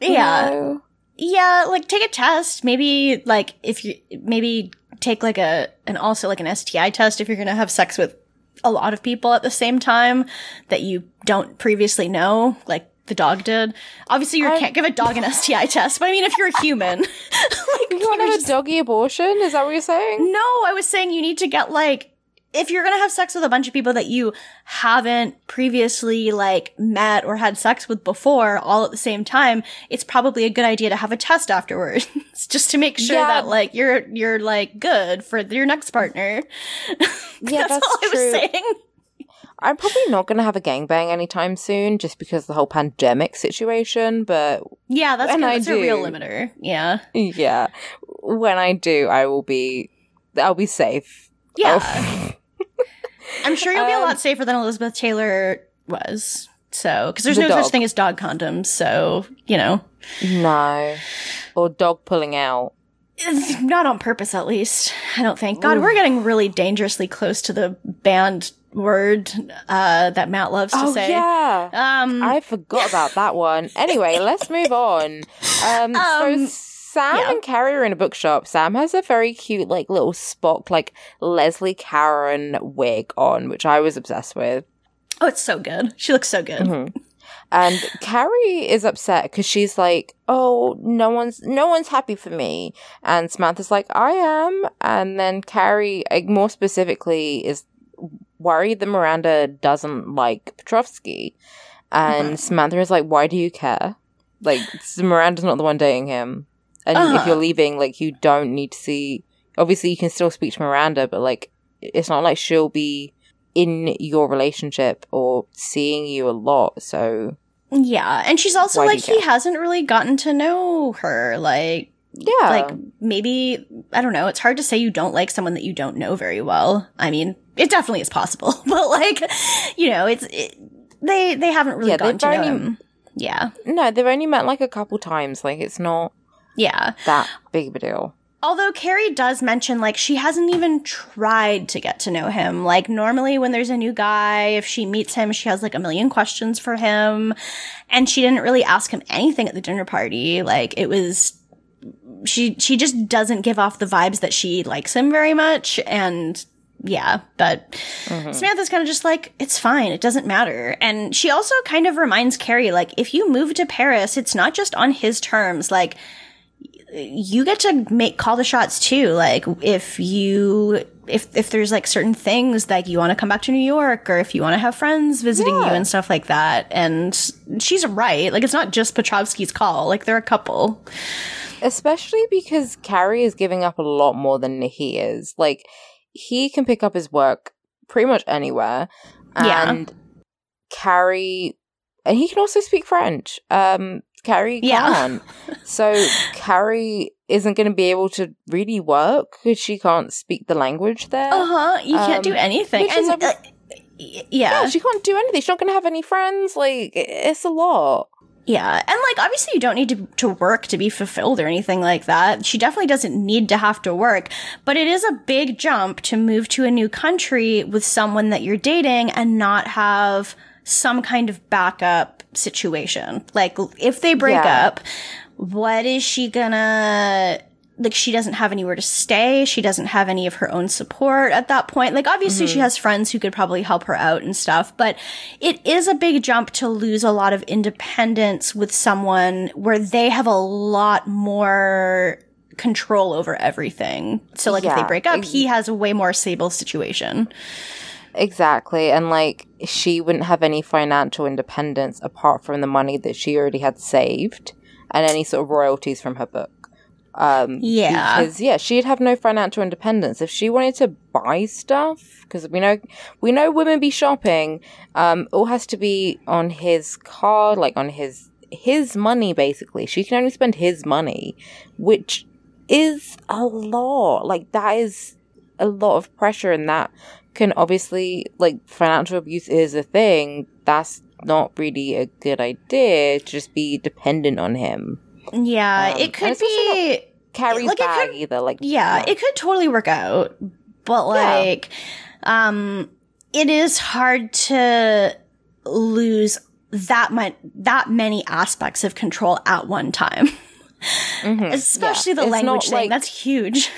yeah. Yeah, like take a test. Maybe like if you maybe take like a and also like an STI test if you're gonna have sex with a lot of people at the same time that you don't previously know, like the dog did. Obviously, you I- can't give a dog an STI test, but I mean, if you're a human, like You want to have just- a doggy abortion? Is that what you're saying? no, I was saying you need to get like if you're gonna have sex with a bunch of people that you haven't previously like met or had sex with before all at the same time, it's probably a good idea to have a test afterwards just to make sure Yeah. that like you're you're like good for your next partner. Yeah, that's, all I true. was saying. I'm probably not going to have a gangbang anytime soon just because of the whole pandemic situation. But Yeah, that's, When good. I that's a real limiter. Yeah. yeah, when I do, I will be, I'll be safe. Yeah. Oh. I'm sure you'll be a Um, lot safer than Elizabeth Taylor was. So, because there's The no dog. such thing as dog condoms. So, you know, no. Or dog pulling out. Not on purpose, at least. I don't think. God, we're getting really dangerously close to the banned word uh, that Matt loves to Oh, say. yeah. Um, I forgot about that one. Anyway, let's move on. Um, so Um, Sam yeah. and Carrie are in a bookshop. Sam has a very cute, like, little Spock, like, Leslie Caron wig on, which I was obsessed with. oh, it's so good. She looks so good. Mhm. And Carrie is upset because she's like, "Oh, no one's no one's happy for me." And Samantha's like, "I am." And then Carrie, like, more specifically, is worried that Miranda doesn't like Petrovsky. And. Samantha is like, "Why do you care? Like, Miranda's not the one dating him. And if Uh-huh. you're leaving, like, you don't need to see. Obviously, you can still speak to Miranda, but like, it's not like she'll be." in your relationship or seeing you a lot. So Yeah, and she's also Why like he hasn't really gotten to know her. Like, yeah, like maybe I don't know. It's hard to say you don't like someone that you don't know very well. I mean, it definitely is possible, but like, you know, it's it, they they haven't really Yeah, gotten to know him. Yeah, no, they've only met like a couple times. Like it's not yeah. that big of a deal. Although Carrie does mention, like, she hasn't even tried to get to know him. Like, normally when there's a new guy, if she meets him, she has like a million questions for him. And she didn't really ask him anything at the dinner party. Like, it was, she, she just doesn't give off the vibes that she likes him very much. And yeah, but mm-hmm. Samantha's kind of just like, it's fine. It doesn't matter. And she also kind of reminds Carrie, like, if you move to Paris, it's not just on his terms. Like, you get to make call the shots too. Like if you if if there's like certain things like you want to come back to New York or if you want to have friends visiting Yeah. you and stuff like that. And she's right. Like it's not just Petrovsky's call. Like they're a couple. Especially because Carrie is giving up a lot more than he is. Like, he can pick up his work pretty much anywhere. Yeah. And Carrie, and he can also speak French. Um, Carrie Yeah. can't. so Carrie isn't going to be able to really work because she can't speak the language there. Uh huh. You can't do Um, anything. And, uh, yeah. Yeah, she can't do anything. She's not going to have any friends. Like, it's a lot. Yeah, and like obviously you don't need to to work to be fulfilled or anything like that. She definitely doesn't need to have to work, but it is a big jump to move to a new country with someone that you're dating and not have some kind of backup situation. Like if they break Yeah. up, what is she gonna like she doesn't have anywhere to stay. She doesn't have any of her own support at that point. Like obviously she mm-hmm. has friends who could probably help her out and stuff, but it is a big jump to lose a lot of independence with someone where they have a lot more control over everything. So like if they break up, he has a way more stable situation. Exactly. And like she wouldn't have any financial independence apart from the money that she already had saved and any sort of royalties from her book. Um Yeah. because yeah, she'd have no financial independence if she wanted to buy stuff because we know we know women be shopping um all has to be on his card like on his his money basically. She can only spend his money, which is a lot. Like that is a lot of pressure and that can obviously like financial abuse is a thing. That's not really a good idea to just be dependent on him. Yeah, Um, it could be Carrie's Like, bag could- either. Like yeah, it could totally work out. But Yeah. like um it is hard to lose that much that many aspects of control at one time. Mhm. Especially Yeah. the It's language thing. like- That's huge.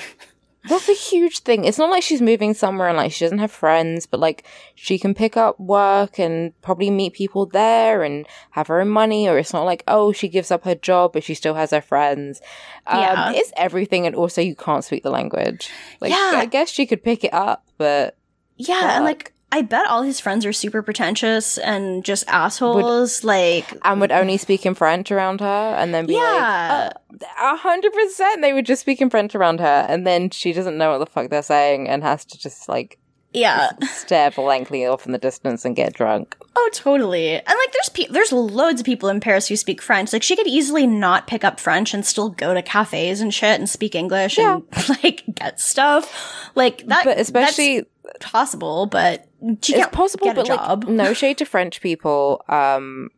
That's a huge thing. It's not like she's moving somewhere and like she doesn't have friends, but like she can pick up work and probably meet people there and have her own money. Or it's not like, oh, she gives up her job, but she still has her friends. Um, Yeah. It's everything. And also, you can't speak the language. Like, Yeah. I guess she could pick it up, but Yeah, and like I bet all his friends are super pretentious and just assholes. like and would only speak in French around her and then be Yeah. like, "Uh, a hundred percent they would just speak in French around her and then she doesn't know what the fuck they're saying and has to just like yeah. stare blankly off in the distance and get drunk. Oh, totally. And like, there's pe- there's loads of people in Paris who speak French. Like, she could easily not pick up French and still go to cafes and shit and speak English and like get stuff. Like that, But especially that's possible. But she it's can't possible, get a but job. like no shade to French people. Um,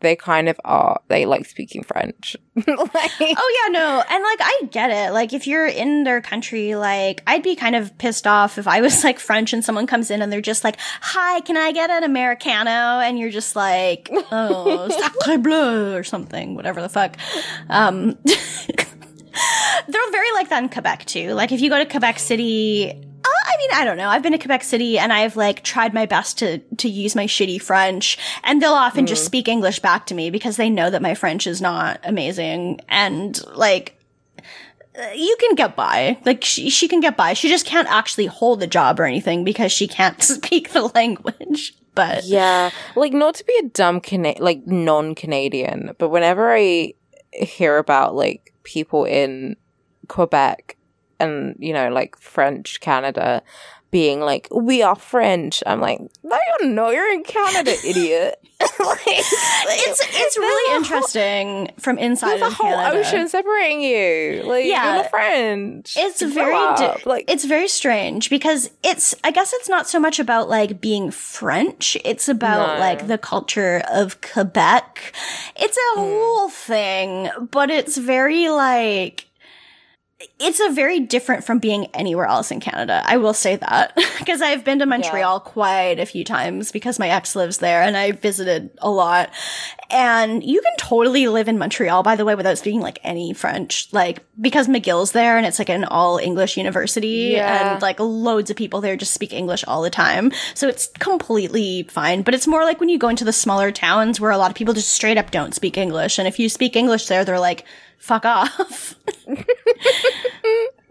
they kind of are. They like speaking French. like, Oh yeah, no, and like I get it. Like if you're in their country, like I'd be kind of pissed off if I was like French and someone comes in and they're just like, "Hi, can I get an americano?" And you're just like, "Oh, sacre bleu" or something, whatever the fuck. Um, they're very like that in Quebec too. Like if you go to Quebec City. I mean, I don't know. I've been to Quebec City and I've like tried my best to to use my shitty French, and they'll often just mm. speak English back to me because they know that my French is not amazing, and like you can get by. Like she she can get by. She just can't actually hold a job or anything because she can't speak the language. But yeah, like not to be a dumb Cana- like non-Canadian, but whenever I hear about like people in Quebec and you know like French Canada being like we are French, I'm like no you're not, you're in Canada, idiot. like, it's it's really interesting from inside There's a whole Canada. ocean separating you. Like Yeah. you're not French. It's Grow very di- like it's very strange because it's I guess it's not so much about like being French. It's about No. like the culture of Quebec. It's a Hmm. whole thing, but it's very like it's a very different from being anywhere else in Canada. I will say that because I've been to Montreal yeah. quite a few times because my ex lives there and I visited a lot. And you can totally live in Montreal, by the way, without speaking like any French, like because McGill's there and it's like an all English university yeah. and like loads of people there just speak English all the time. So it's completely fine. But it's more like when you go into the smaller towns where a lot of people just straight up don't speak English. And if you speak English there, they're like, fuck off.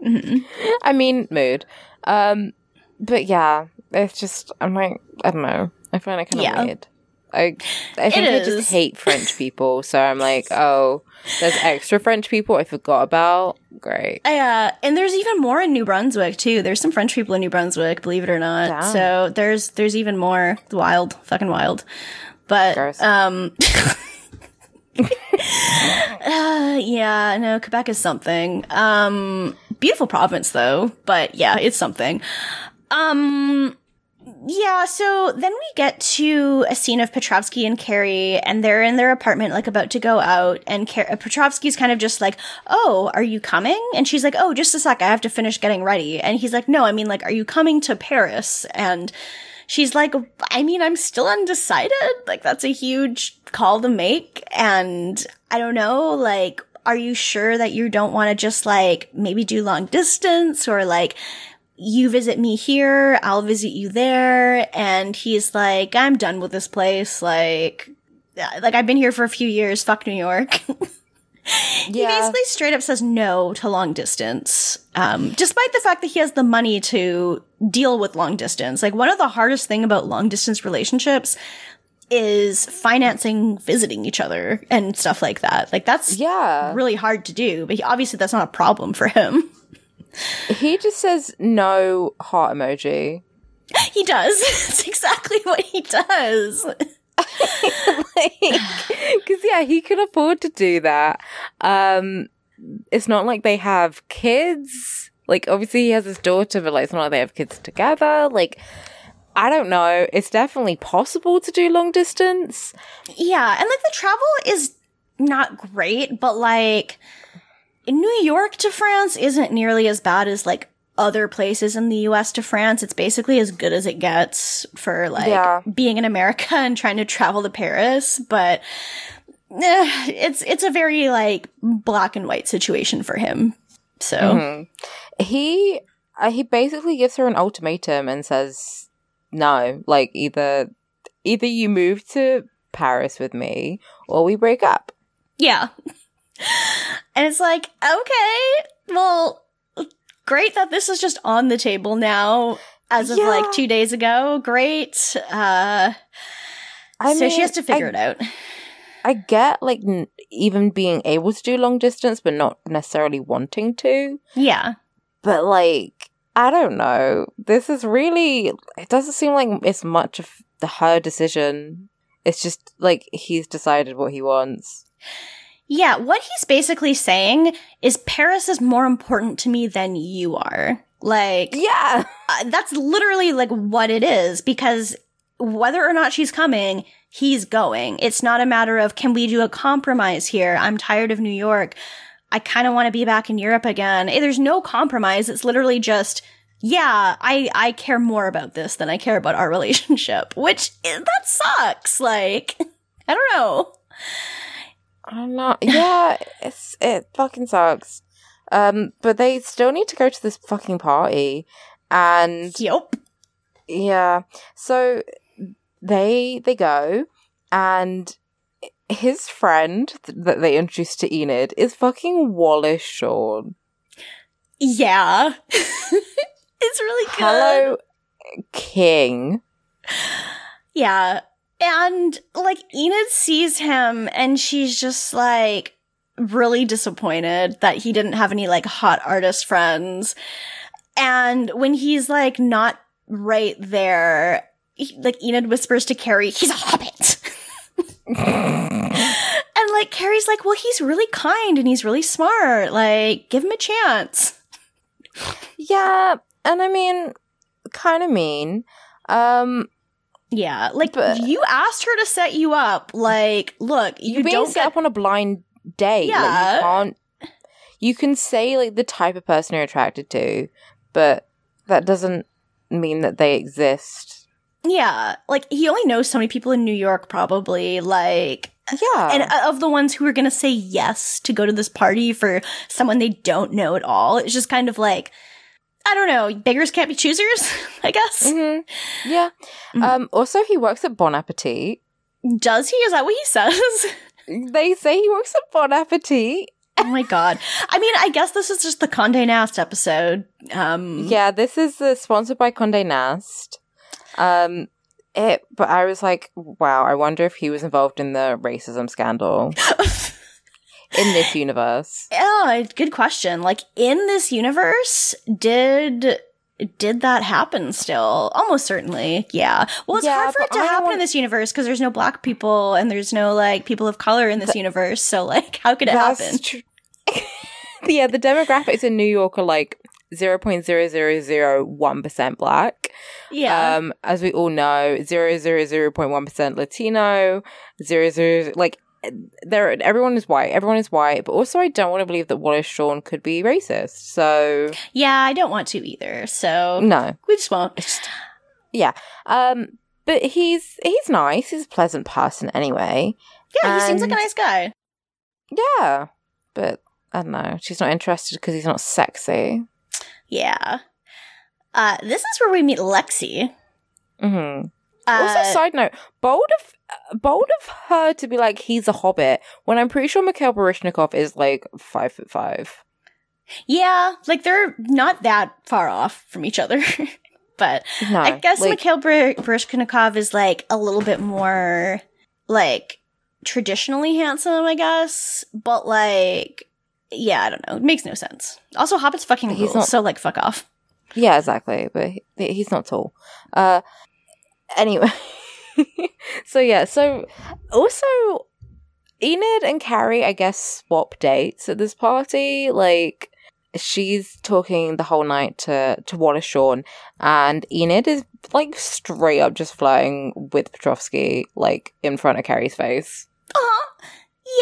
mm-hmm. I mean, mood. Um, but yeah, it's just I'm like I don't know. I find it kind of yeah. weird. I I think I just hate French people, so I'm like, oh, there's extra French people I forgot about. Great. Yeah, uh, and there's even more in New Brunswick too. There's some French people in New Brunswick, believe it or not. Damn. So there's there's even more. wild, fucking wild. But Gross. um uh, yeah, no, Quebec is something. Um, beautiful province though, but yeah, it's something. Um, yeah, so then we get to a scene of Petrovsky and Carrie, and they're in their apartment, like about to go out, and Car- Petrovsky's kind of just like, "Oh, are you coming?" And she's like, "Oh, just a sec, I have to finish getting ready." And he's like, "No, I mean, like, are you coming to Paris?" And she's like, I mean, I'm still undecided. Like, that's a huge call to make. And I don't know, like, are you sure that you don't want to just like maybe do long distance or like you visit me here, I'll visit you there. And he's like, I'm done with this place. Like, like I've been here for a few years. Fuck New York. He basically straight up says no to long distance, um, despite the fact that he has the money to deal with long distance. Like one of the hardest thing about long distance relationships is financing visiting each other and stuff like that. Like that's yeah really hard to do, but he, obviously that's not a problem for him. He just says no heart emoji. He does. That's exactly what he does. because yeah, he could afford to do that. Um, it's not like they have kids. Like, obviously, he has his daughter, but like, it's not like they have kids together. Like, I don't know. It's definitely possible to do long distance. Yeah, and like the travel is not great, but like New York to France isn't nearly as bad as like other places in the US to France. It's basically as good as it gets for like yeah. being in America and trying to travel to Paris, but eh, it's it's a very like black and white situation for him. So mm-hmm. he uh, he basically gives her an ultimatum and says no, like either either you move to Paris with me or we break up. Yeah. And it's like, okay, well, great that this is just on the table now as of yeah. like two days ago. Great. Uh, I so mean, she has to figure I, it out. I get like n- even being able to do long distance, but not necessarily wanting to. Yeah. But like, I don't know. This is really, it doesn't seem like it's much of the her decision. It's just like he's decided what he wants. Yeah, what he's basically saying is Paris is more important to me than you are. Like, yeah, uh, that's literally like what it is because whether or not she's coming, he's going. It's not a matter of can we do a compromise here? I'm tired of New York. I kind of want to be back in Europe again. Eh, there's no compromise. It's literally just, yeah, I, I care more about this than I care about our relationship, which eh, that sucks. Like, I don't know. I'm not. Yeah, it's it fucking sucks. Um, but they still need to go to this fucking party, and yep, yeah. So they they go, and his friend that they introduced to Enid is fucking Wallace Shawn. Yeah, it's really good. Hello, King. Yeah, and like Enid sees him and she's just like really disappointed that he didn't have any like hot artist friends. And when he's like not right there, he, like Enid whispers to Carrie, he's a hobbit. and like Carrie's like, well, he's really kind and he's really smart. Like, give him a chance. Yeah, and I mean, kind of mean. Um, yeah, like but, you asked her to set you up. Like, look, you, you don't set up on a blind date. Yeah, like, you can't. you can say like the type of person you're attracted to, but that doesn't mean that they exist. Yeah, like he only knows so many people in New York, probably. Like, Yeah. and uh, of the ones who are gonna say yes to go to this party for someone they don't know at all, it's just kind of like, I don't know, beggars can't be choosers, I guess. hmm Yeah. Mhm. Um, also, he works at Bon Appetit. Does he? Is that what he says? They say he works at Bon Appetit. oh my god. I mean, I guess this is just the Conde Nast episode. Um, Yeah, this is uh, sponsored by Condé Nast. Um, it, but I was like, wow, I wonder if he was involved in the racism scandal in this universe. Yeah, good question. Like in this universe, did did that happen still? Almost certainly. Yeah. Well, it's Yeah, hard for it to I happen want- in this universe because there's no black people and there's no like people of color in this universe. So like how could it happen? tr- yeah, the demographics in New York are like 0.0001% black. Yeah. Um, as we all know, 0.01% Latino, 0.00, like, there, everyone is white. Everyone is white, but also I don't want to believe that Wallace Shawn could be racist. So, yeah, I don't want to either. So no. we just won't. Yeah um, but he's, he's nice. He's a pleasant person anyway. Yeah, he seems like a nice guy. Yeah. But, I don't know. She's not interested because he's not sexy. Yeah. Uh, this is where we meet Lexi. hmm Uh, also, side note, bold of bold of her to be like he's a hobbit when I'm pretty sure Mikhail Baryshnikov is like five foot five. yeah, like they're not that far off from each other. but No, I guess like, Mikhail Br- Baryshnikov is like a little bit more like traditionally handsome, I guess. But like, yeah, I don't know. It makes no sense. Also, Hobbit's fucking He's he's not- so like fuck off. yeah, exactly. But he, he's not tall. Uh, anyway, so yeah, so also Enid and Carrie, I guess, swap dates at this party. Like she's talking the whole night to to Wallace Shawn, and Enid is like straight up just flirting with Petrovsky, like in front of Carrie's face. Uh,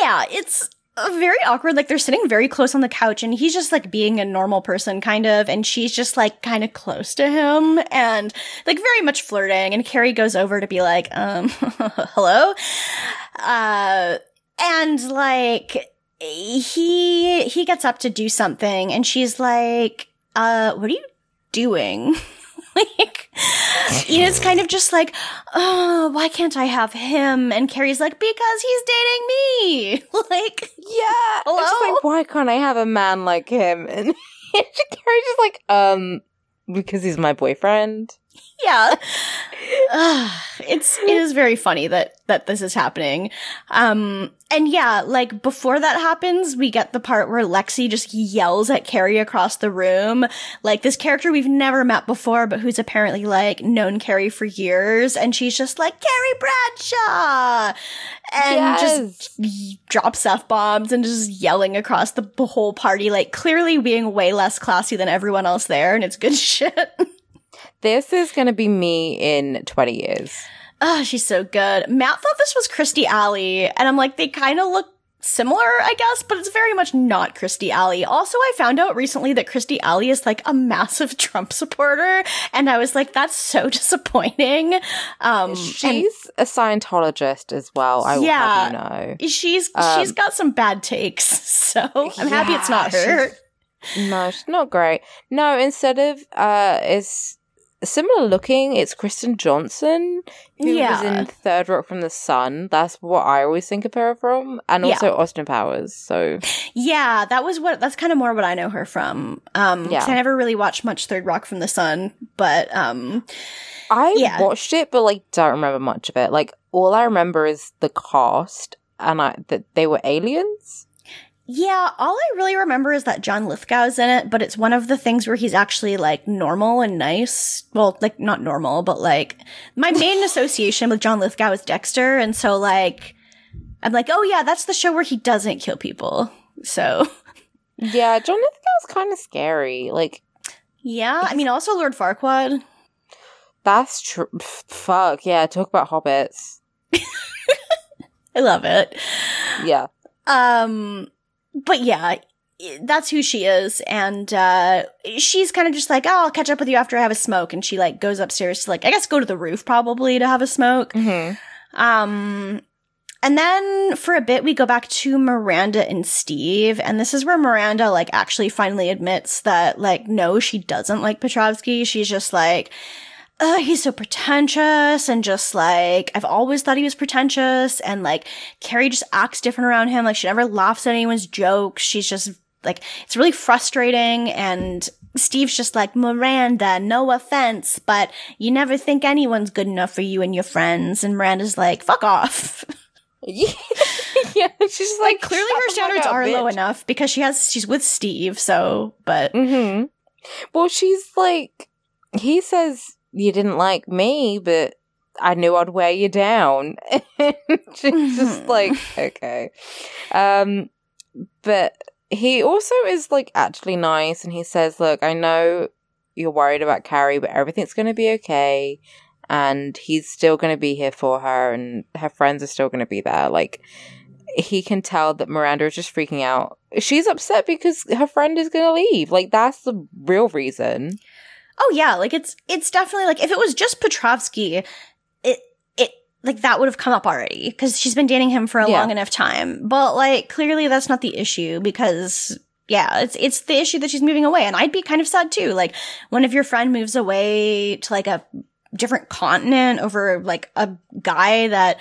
yeah, it's very awkward. Like they're sitting very close on the couch, and he's just like being a normal person, kind of, and she's just like kind of close to him, and like very much flirting. And Carrie goes over to be like, um, hello, uh, and like he he gets up to do something, and she's like, uh, what are you doing? like, kind of just like, oh, why can't I have him? And Carrie's like, because he's dating me. like, Yeah. Hello? It's like, why can't I have a man like him? And Carrie's just like, um, because he's my boyfriend. yeah. Ugh, it's it is very funny that that this is happening. Um and yeah, like before that happens, we get the part where Lexi just yells at Carrie across the room. Like this character we've never met before, but who's apparently like known Carrie for years, and she's just like, Carrie Bradshaw and just y- drops F bombs and just yelling across the whole party, like clearly being way less classy than everyone else there, and it's good shit. This is going to be me in 20 years. Oh, she's so good. Matt thought this was Kirstie Alley, and I'm like, they kind of look similar, I guess, but it's very much not Kirstie Alley. Also, I found out recently that Kirstie Alley is like a massive Trump supporter, and I was like, that's so disappointing. Um, and She's a Scientologist as well, I will have you know. she's um, she's got some bad takes, so I'm happy it's not her. she's- No, she's not great. No, instead of, uh, it's similar looking, it's Kristen Johnston, who was in Third Rock from the Sun. That's what I always think of her from. And Yeah. also Austin Powers, so. Yeah, that was what that's kind of more what I know her from. Um, Yeah. I never really watched much Third Rock from the Sun, but um, I Yeah. watched it, but like don't remember much of it. Like all I remember is the cast and I that they were aliens. Yeah, all I really remember is that John Lithgow's in it, but it's one of the things where he's actually like normal and nice. Well, like not normal, but like my main association with John Lithgow is Dexter, and so like I'm like, oh yeah, that's the show where he doesn't kill people. So Yeah, John Lithgow's kind of scary. Like yeah, I mean also Lord Farquaad. that's true. Fuck yeah, talk about hobbits. I love it. Yeah, Um, but yeah, that's who she is. And, uh, she's kind of just like, oh, I'll catch up with you after I have a smoke. And she like goes upstairs to like, I guess go to the roof probably to have a smoke. Mm-hmm. Um, and then for a bit, we go back to Miranda and Steve. And this is where Miranda, like, actually finally admits that, like, no, she doesn't like Petrovsky. She's just like, uh, he's so pretentious and just like, I've always thought he was pretentious. And like, Carrie just acts different around him. Like, she never laughs at anyone's jokes. She's just like, it's really frustrating. And Steve's just like, Miranda, no offense, but you never think anyone's good enough for you and your friends. And Miranda's like, fuck off. yeah, she's like, like clearly her standards are low enough because she has, she's with Steve. So, but Mm-hmm. Well, she's like, he says you didn't like me, but I knew I'd wear you down. she's just like, okay. Um, but he also is like actually nice, and he says, "Look, I know you're worried about Carrie, but everything's going to be okay." And he's still going to be here for her, and her friends are still going to be there. Like, he can tell that Miranda is just freaking out. She's upset because her friend is going to leave. Like, that's the real reason. Oh yeah, like it's it's definitely like if it was just Petrovsky, it it like that would have come up already because she's been dating him for a Yeah. long enough time. But like clearly that's not the issue because yeah, it's it's the issue that she's moving away, and I'd be kind of sad too. Like when if your friend moves away to like a different continent over like a guy that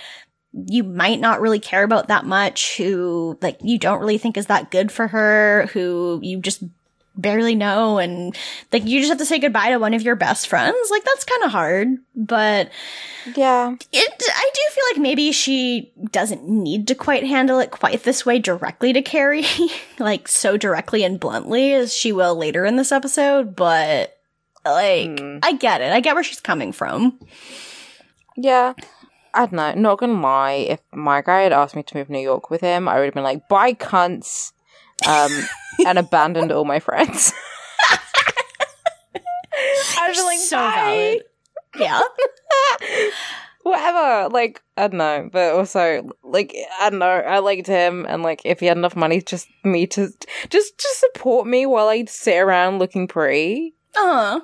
you might not really care about that much, who like you don't really think is that good for her, who you just barely know and like you just have to say goodbye to one of your best friends like that's kind of hard but Yeah. it i do feel like maybe she doesn't need to quite handle it quite this way directly to carrie like so directly and bluntly as she will later in this episode but like Hmm. i get it i get where she's coming from Yeah. I don't know. Not gonna lie, if my guy had asked me to move to New York with him, I would have been like, bye cunts. Um, and abandoned all my friends. I was like, so bye. valid yeah Whatever. Like, I don't know. But also, like, I don't know. I liked him, and like, if he had enough money, just me to just just support me while I sit around looking pretty. uh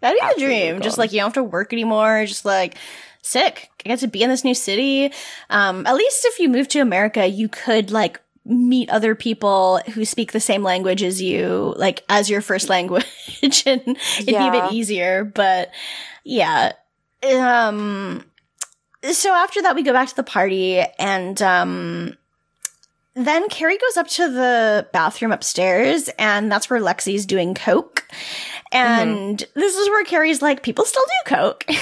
that'd be the Absolutely dream just like you don't have to work anymore just like sick i get to be in this new city um at least if you move to america you could like meet other people who speak the same language as you like as your first language and it'd be a bit easier but yeah um so after that we go back to the party and um then Carrie goes up to the bathroom upstairs, and that's where Lexi's doing coke. And this is where Carrie's like, people still do coke.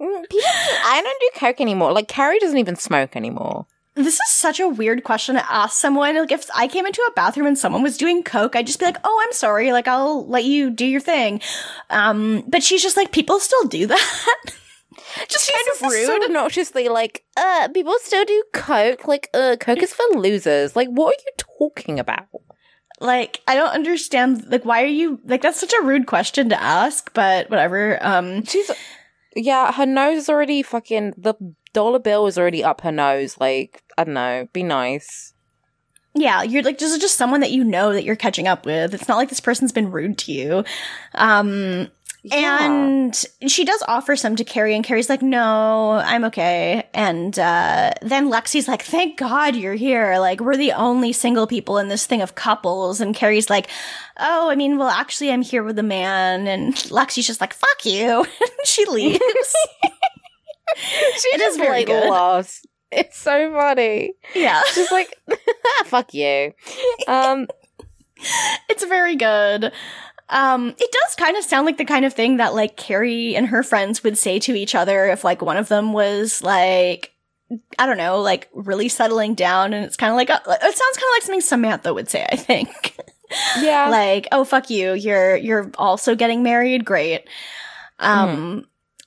Mm, People, I don't do coke anymore. Like, Carrie doesn't even smoke anymore. This is such a weird question to ask someone. Like, if I came into a bathroom and someone was doing coke, I'd just be like, oh, I'm sorry. Like, I'll let you do your thing. Um, but she's just like, people still do that. just She's kind of rude. so obnoxiously like, uh, people still do coke. Like, uh, coke is for losers. Like, what are you talking about? like, I don't understand. Like, why are you, like, that's such a rude question to ask, but whatever. Um, She's, yeah, her nose is already fucking. The dollar bill is already up her nose. Like, I don't know. Be nice. Yeah, you're like this is just someone that you know that you're catching up with. It's not like this person's been rude to you. Um Yeah. and she does offer some to Carrie and Carrie's like, "No, I'm okay." And uh then Lexi's like, "Thank God you're here. Like we're the only single people in this thing of couples." And Carrie's like, "Oh, I mean, well, actually I'm here with a man." And Lexi's just like, "Fuck you." she leaves. she It is very like good. laughs. It's so funny. yeah. She's like, fuck you. Um, It's very good. Um, it does kind of sound like the kind of thing that like Carrie and her friends would say to each other if like one of them was like, I don't know, like really settling down, and it's kind of like uh, it sounds kind of like something Samantha would say. I think, yeah. like, "Oh fuck you, you're you're also getting married, great." Um,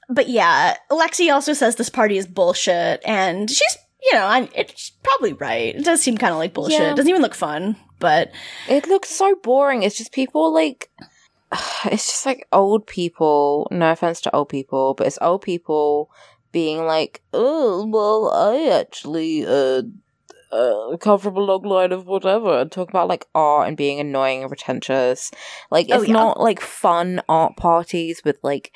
but yeah, Lexi also says this party is bullshit, and she's you know, I, it's probably right. It does seem kind of like bullshit. Yeah. It doesn't even look fun, but It looks so boring. It's just people like it's just like old people. No offense to old people, but it's old people being like, "Oh, well, I actually uh a comfortable log line of whatever and talk about like art and being annoying and pretentious. Like Oh, it's yeah. not like fun art parties with like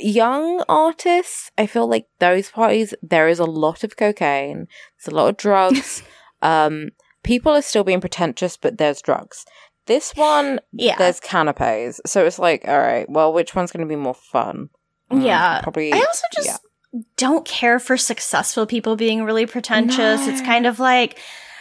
young artists. I feel like those parties there is a lot of cocaine, there's a lot of drugs. um people are still being pretentious but there's drugs. This one Yeah. there's canapes. So it's like, all right, well which one's going to be more fun? Mm, Yeah. Probably I also just yeah. don't care for successful people being really pretentious. It's kind of like,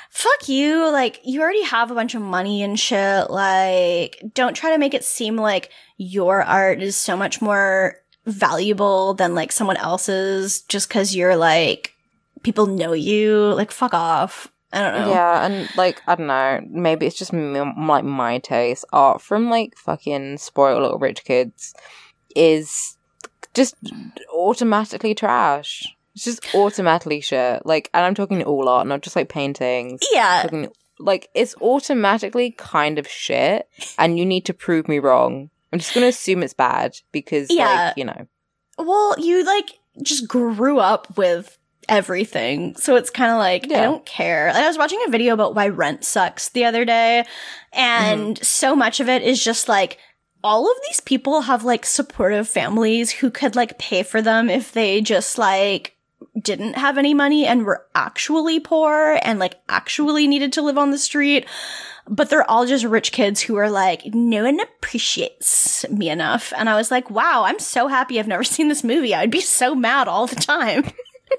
fuck you. Like, you already have a bunch of money and shit. Like, don't try to make it seem like your art is so much more valuable than like someone else's just because you're like, people know you. Like, fuck off. I don't know. Yeah, and like I don't know, maybe it's just m- like my taste. Art from like fucking spoiled little rich kids is just automatically trash. It's just automatically shit. Like, and I'm talking all art, not just like paintings. Yeah. Like, it's automatically kind of shit, and you need to prove me wrong. I'm just gonna assume it's bad because, Yeah. like, you know, Well, you like just grew up with everything. So it's kind of like, I don't care. Like, I was watching a video about why rent sucks the other day, and mm-hmm. so much of it is just like, all of these people have like supportive families who could like pay for them if they just like didn't have any money and were actually poor and like actually needed to live on the street. But they're all just rich kids who are like, no one appreciates me enough. And I was like, wow, I'm so happy I've never seen this movie. I'd be so mad all the time.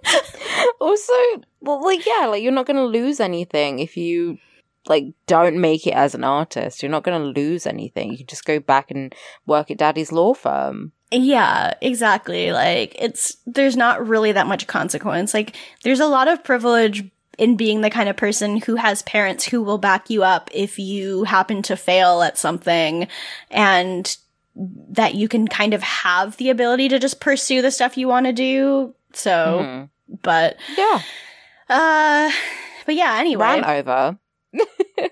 also well like yeah like you're not going to lose anything if you like don't make it as an artist you're not going to lose anything you can just go back and work at daddy's law firm Yeah, exactly. Like it's there's not really that much consequence. Like there's a lot of privilege in being the kind of person who has parents who will back you up if you happen to fail at something and that you can kind of have the ability to just pursue the stuff you want to do. So, Mhm. but yeah uh but yeah, anyway. Rant over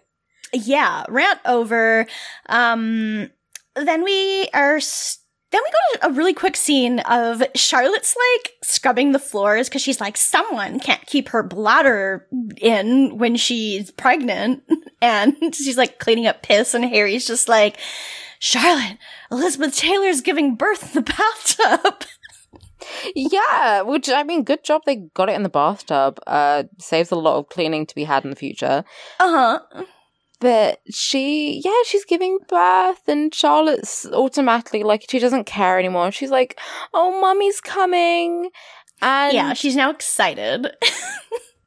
yeah, rant over. Um, then we are. S- then we go to a really quick scene of Charlotte's like scrubbing the floors because she's like, someone can't keep her bladder in when she's pregnant. And she's like cleaning up piss, and Harry's just like, Charlotte, Elizabeth Taylor's giving birth in the bathtub. yeah which i mean good job they got it in the bathtub uh saves a lot of cleaning to be had in the future Uh huh. But she yeah she's giving birth and charlotte's automatically like she doesn't care anymore she's like oh mummy's coming and Yeah, she's now excited.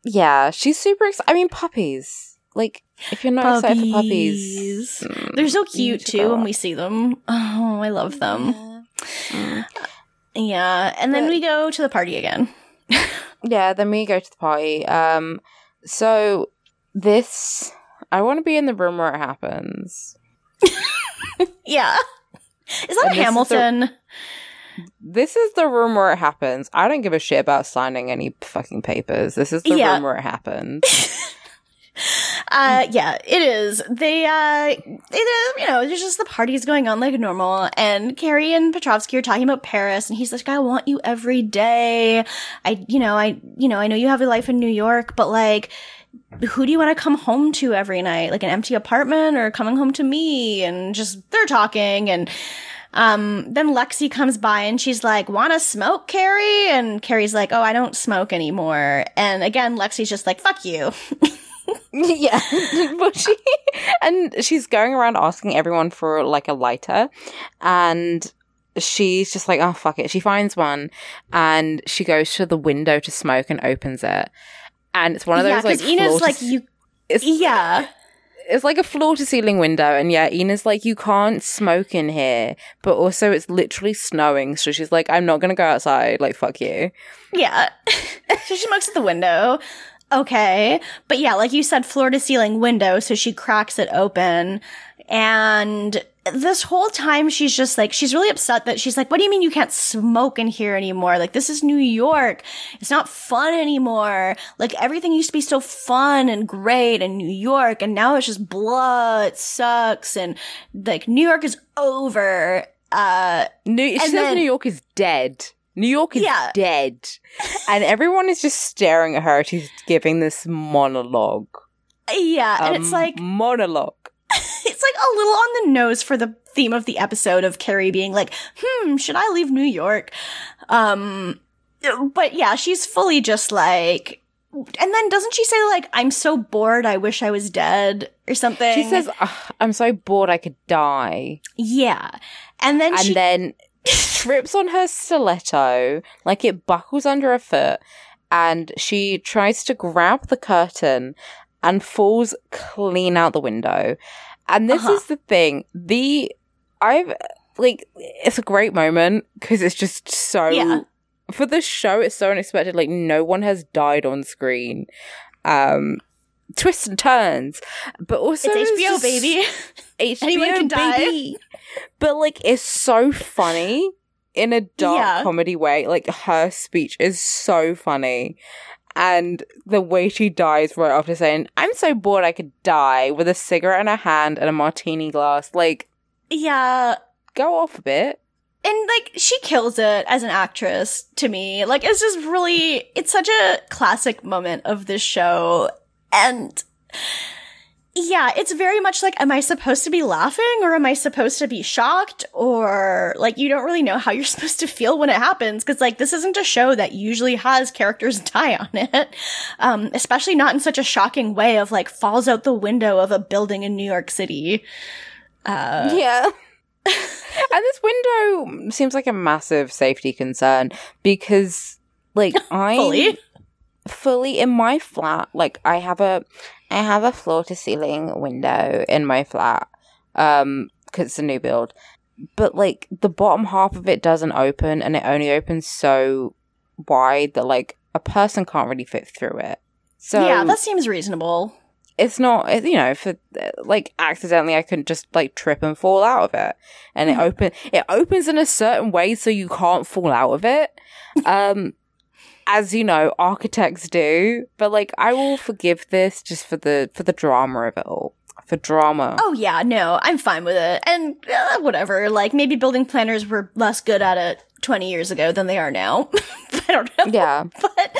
Yeah, she's super excited. I mean, puppies. Like, if you're not excited for puppies, mm, They're so cute too when we see them. Oh, I love them. Mm. Yeah, and then we go to the party again. Yeah, then we go to the party. Um, so this, I want to be in the room where it happens. Yeah. Is that And this is the- Hamilton? This is the room where it happens. I don't give a shit about signing any fucking papers. This is the Yeah. room where it happens. Uh, yeah, it is. They, uh, it is, you know, there's just the parties going on like normal, and Carrie and Petrovsky are talking about Paris, and he's like, I want you every day. I, you know, I, you know, I know you have a life in New York, but like, who do you want to come home to every night? Like an empty apartment or coming home to me? And just, they're talking, and, um, then Lexi comes by and she's like, wanna smoke, Carrie? And Carrie's like, oh, I don't smoke anymore. And again, Lexi's just like, fuck you. yeah, but she and she's going around asking everyone for like a lighter, and she's just like, oh fuck it. She finds one, and she goes to the window to smoke and opens it, and it's one of yeah, those like Enid's like you. It's, Yeah, it's like a floor to ceiling window, and yeah, Enid's like, you can't smoke in here, but also it's literally snowing, so she's like, I'm not gonna go outside. Like fuck you. yeah. so she smokes at the window. Okay, but yeah, like you said, floor to ceiling window. So she cracks it open, and this whole time she's just like she's really upset that she's like, "What do you mean you can't smoke in here anymore? Like this is New York. It's not fun anymore. Like everything used to be so fun and great in New York, and now it's just blah. It sucks, and like New York is over." Uh, New, she says then- New York is dead. New York is Yeah. dead. and everyone is just staring at her. She's giving this monologue. Yeah, and Um, it's like monologue. Like a little on the nose for the theme of the episode of Carrie being like, "Hmm, should I leave New York?" Um, but yeah, she's fully just like, and then doesn't she say like, "I'm so bored, I wish I was dead" or something? She says, I'm so bored I could die. "Yeah," and then And she then trips on her stiletto, like it buckles under her foot, and she tries to grab the curtain and falls clean out the window. And this Uh-huh. is the thing. The I've like it's a great moment because it's just so Yeah. for the show it's so unexpected like no one has died on screen um twists and turns but also it's HBO just- baby. HBO Anyone can die. baby. But like it's so funny in a dark Yeah. comedy way. Like her speech is so funny. And the way she dies right after saying, I'm so bored I could die with a cigarette in her hand and a martini glass. Like, yeah, go off a bit. and like she kills it as an actress to me like it's just really it's such a classic moment of this show and yeah it's very much like am i supposed to be laughing or am i supposed to be shocked? Or like you don't really know how you're supposed to feel when it happens because like this isn't a show that usually has characters die on it. Um especially not in such a shocking way of like falls out the window of a building in new york city. Uh yeah. and this window seems like a massive safety concern because, like, I fully fully in my flat like i have a i have a floor to ceiling window in my flat um because it's a new build. But like the bottom half of it doesn't open and it only opens so wide that like a person can't really fit through it. So yeah that seems reasonable. it's not you know for like accidentally i couldn't just like trip and fall out of it. And it open it opens in a certain way so you can't fall out of it. Um as you know architects do but like i will forgive this just for the for the drama of it all for drama Oh yeah, no, I'm fine with it. And uh, whatever, like maybe building planners were less good at it 20 years ago than they are now. I don't know. yeah But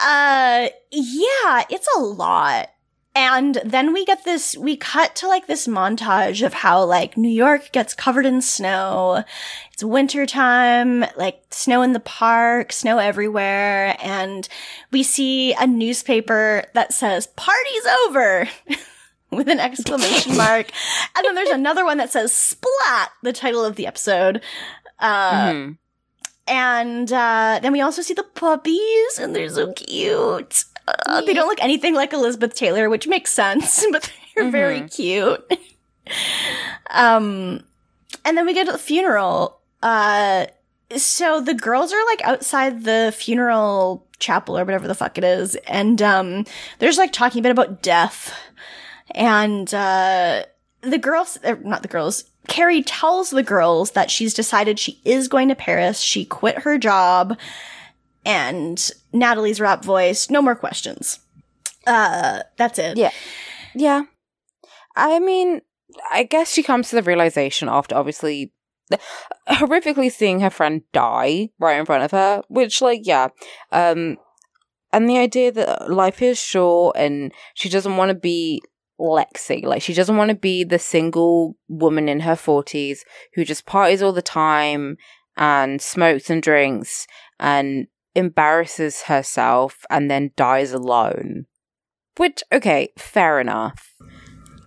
uh yeah, it's a lot. And then we get this we cut to like this montage of how like New York gets covered in snow. It's wintertime, like snow in the park, snow everywhere, and we see a newspaper that says party's over. with an exclamation mark. And then there's another one that says splat, the title of the episode. Uh, Mhm. and uh, then we also see the puppies, and they're so cute. Uh, they don't look anything like Elizabeth Taylor, which makes sense, but they're very cute. um, and then we get to the funeral. Uh, so the girls are like outside the funeral chapel or whatever the fuck it is, and um, they're just like talking a bit about death. And uh, the girls, er, not the girls, Carrie tells the girls that she's decided she is going to Paris. She quit her job. And Natalie's rap voice, no more questions. Uh, that's it. Yeah. Yeah. I mean, I guess she comes to the realization after obviously horrifically seeing her friend die right in front of her, which like yeah. Um and the idea that life is short and she doesn't want to be Lexi. Like she doesn't want to be the single woman in her 40s who just parties all the time and smokes and drinks and embarrasses herself and then dies alone. Which okay, fair enough.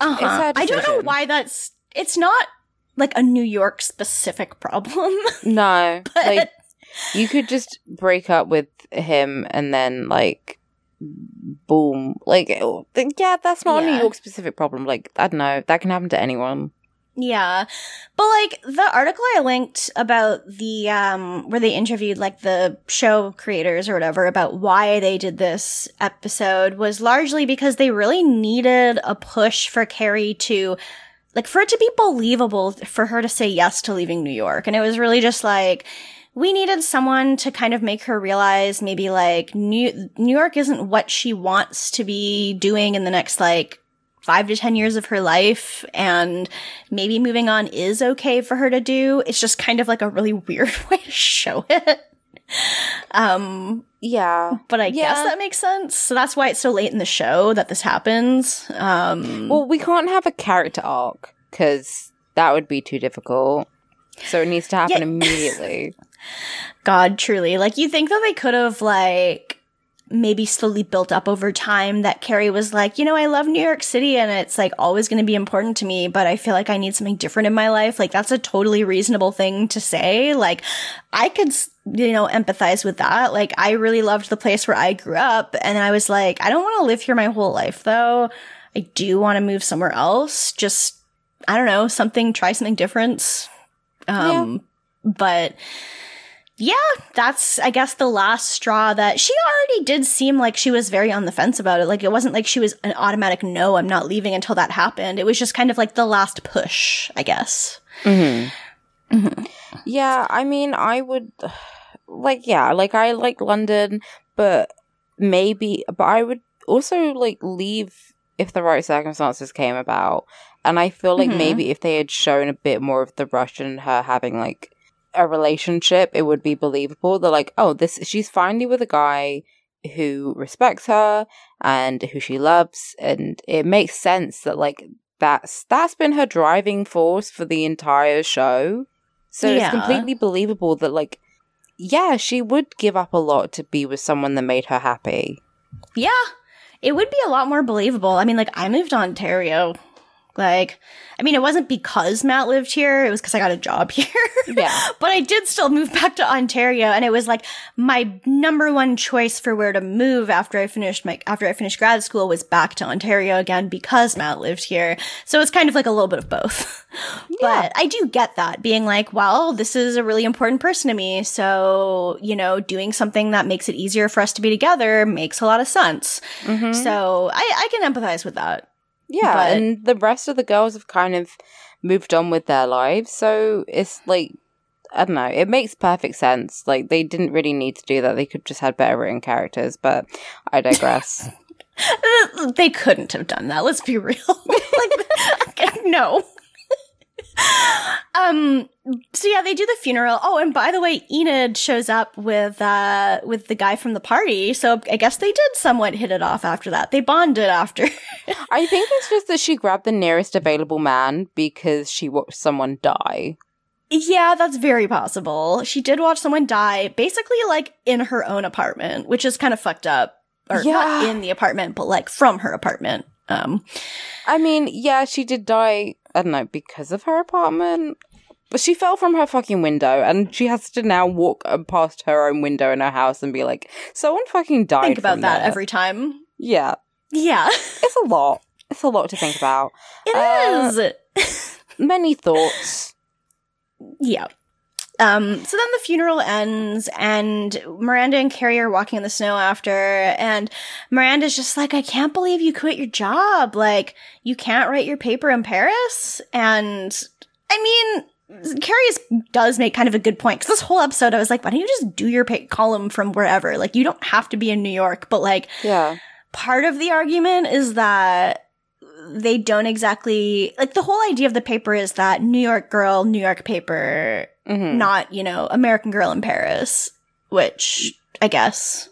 Uh-huh. I don't know why that's, it's not like a New York specific problem. No, but like you could just break up with him and then like boom, like oh, yeah, that's not a New York specific problem. Like I don't know, that can happen to anyone. Yeah. But like the article I linked about the um where they interviewed like the show creators or whatever about why they did this episode was largely because they really needed a push for Carrie to like for it to be believable for her to say yes to leaving New York. And it was really just like we needed someone to kind of make her realize maybe like New New York isn't what she wants to be doing in the next like five to 10 years of her life and maybe moving on is okay for her to do. It's just kind of like a really weird way to show it. um, Yeah. but I Yeah. guess that makes sense. So that's why it's so late in the show that this happens. Um, Well, we can't have a character arc because that would be too difficult. So it needs to happen Yeah. immediately. God, truly. Like, you think that they could have, like, maybe slowly built up over time that Carrie was like, you know, I love New York City and it's like always going to be important to me, but I feel like I need something different in my life. Like, that's a totally reasonable thing to say. Like, I could, you know, empathize with that. Like, I really loved the place where I grew up and I was like, I don't want to live here my whole life though. I do want to move somewhere else. Just, I don't know, something, try something different. Um, but yeah, that's I guess the last straw that she already did seem like she was very on the fence about it. Like it wasn't like she was an automatic no, I'm not leaving until that happened. It was just kind of like the last push, I guess. hmm Yeah, I mean, I would like, yeah, like I like London, but maybe, but I would also like leave if the right circumstances came about. And I feel like Mhm. maybe if they had shown a bit more of the rush and her having like a relationship, it would be believable. They're like, oh, this she's finally with a guy who respects her and who she loves, and it makes sense that like that's that's been her driving force for the entire show. So Yeah. it's completely believable that like yeah, she would give up a lot to be with someone that made her happy. Yeah. It would be a lot more believable. I mean, like I moved to Ontario. Like, I mean, it wasn't because Matt lived here, it was because I got a job here. Yeah. but I did still move back to Ontario and it was like my number one choice for where to move after I finished my after I finished grad school was back to Ontario again because Matt lived here. So it's kind of like a little bit of both. But I do get that being like, well, this is a really important person to me, so, you know, doing something that makes it easier for us to be together makes a lot of sense. Mhm. So, I I can empathize with that. Yeah, But- and the rest of the girls have kind of moved on with their lives, so it's like I don't know, it makes perfect sense. Like they didn't really need to do that. They could just had better written characters, but I digress. They couldn't have done that. Let's be real. like, no. um. So yeah, they do the funeral. Oh, and by the way, Enid shows up with uh with the guy from the party. So I guess they did somewhat hit it off after that. They bonded after. I think it's just that she grabbed the nearest available man because she watched someone die. yeah, that's very possible. She did watch someone die, basically like in her own apartment, which is kind of fucked up. Or not Yeah. in the apartment, but like from her apartment. Um. I mean, yeah, she did die, I don't know, because of her apartment. But she fell from her fucking window and she has to now walk past her own window in her house and be like, someone fucking died. Think about that there." every time. Yeah, Yeah. it's a lot. It's a lot to think about. It is. Uh, Many thoughts. Yeah. Um, so then the funeral ends and Miranda and Carrie are walking in the snow after and Miranda's just like, I can't believe you quit your job. Like, you can't write your paper in Paris. And I mean, Carrie is, does make kind of a good point because this whole episode I was like, why don't you just do your pa- column from wherever? Like, you don't have to be in New York, but like, Yeah. part of the argument is that they don't exactly like the whole idea of the paper is that New York girl, New York paper, hmm not, you know, American girl in Paris, which I guess.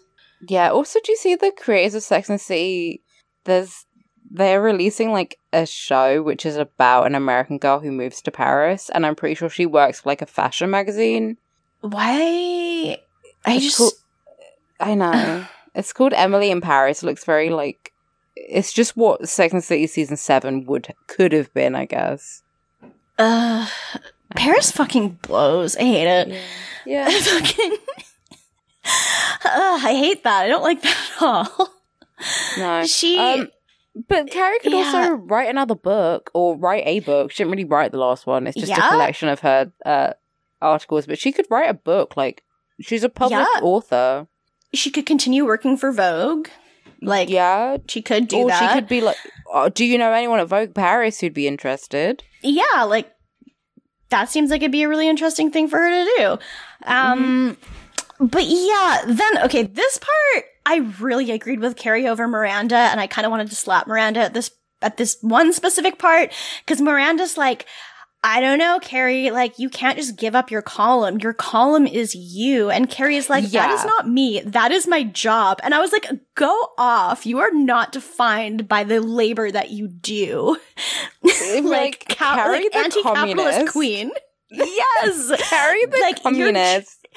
Yeah. Also, do you see the creators of Sex and City? There's they're releasing like a show which is about an American girl who moves to Paris, and I'm pretty sure she works for like a fashion magazine. Why I It's just called- I know. it's called Emily in Paris. It looks very like it's just what Sex and City season seven would could have been, I guess. uh Paris fucking blows. I hate it. Yeah. I fucking Ugh, I hate that. I don't like that at all. No. She Um, but Carrie could Yeah. also write another book or write a book. She didn't really write the last one. It's just Yeah? a collection of her uh, articles. But she could write a book. Like she's a published Yeah. author. she could continue working for Vogue. Like Yeah. she could do or that. she could be like, oh, "Do you know anyone at Vogue Paris who'd be interested?" yeah, like that seems like it'd be a really interesting thing for her to do. Um, but yeah, then okay, this part I really agreed with Carrie over Miranda, and I kind of wanted to slap Miranda at this at this one specific part because Miranda's like. I don't know, Carrie. Like, you can't just give up your column. Your column is you. And Carrie is like, that Yeah. is not me. That is my job. And I was like, go off. You are not defined by the labor that you do. like, ca- Carrie like the anti-capitalist communist. queen. Yes. Carrie the Like, communist.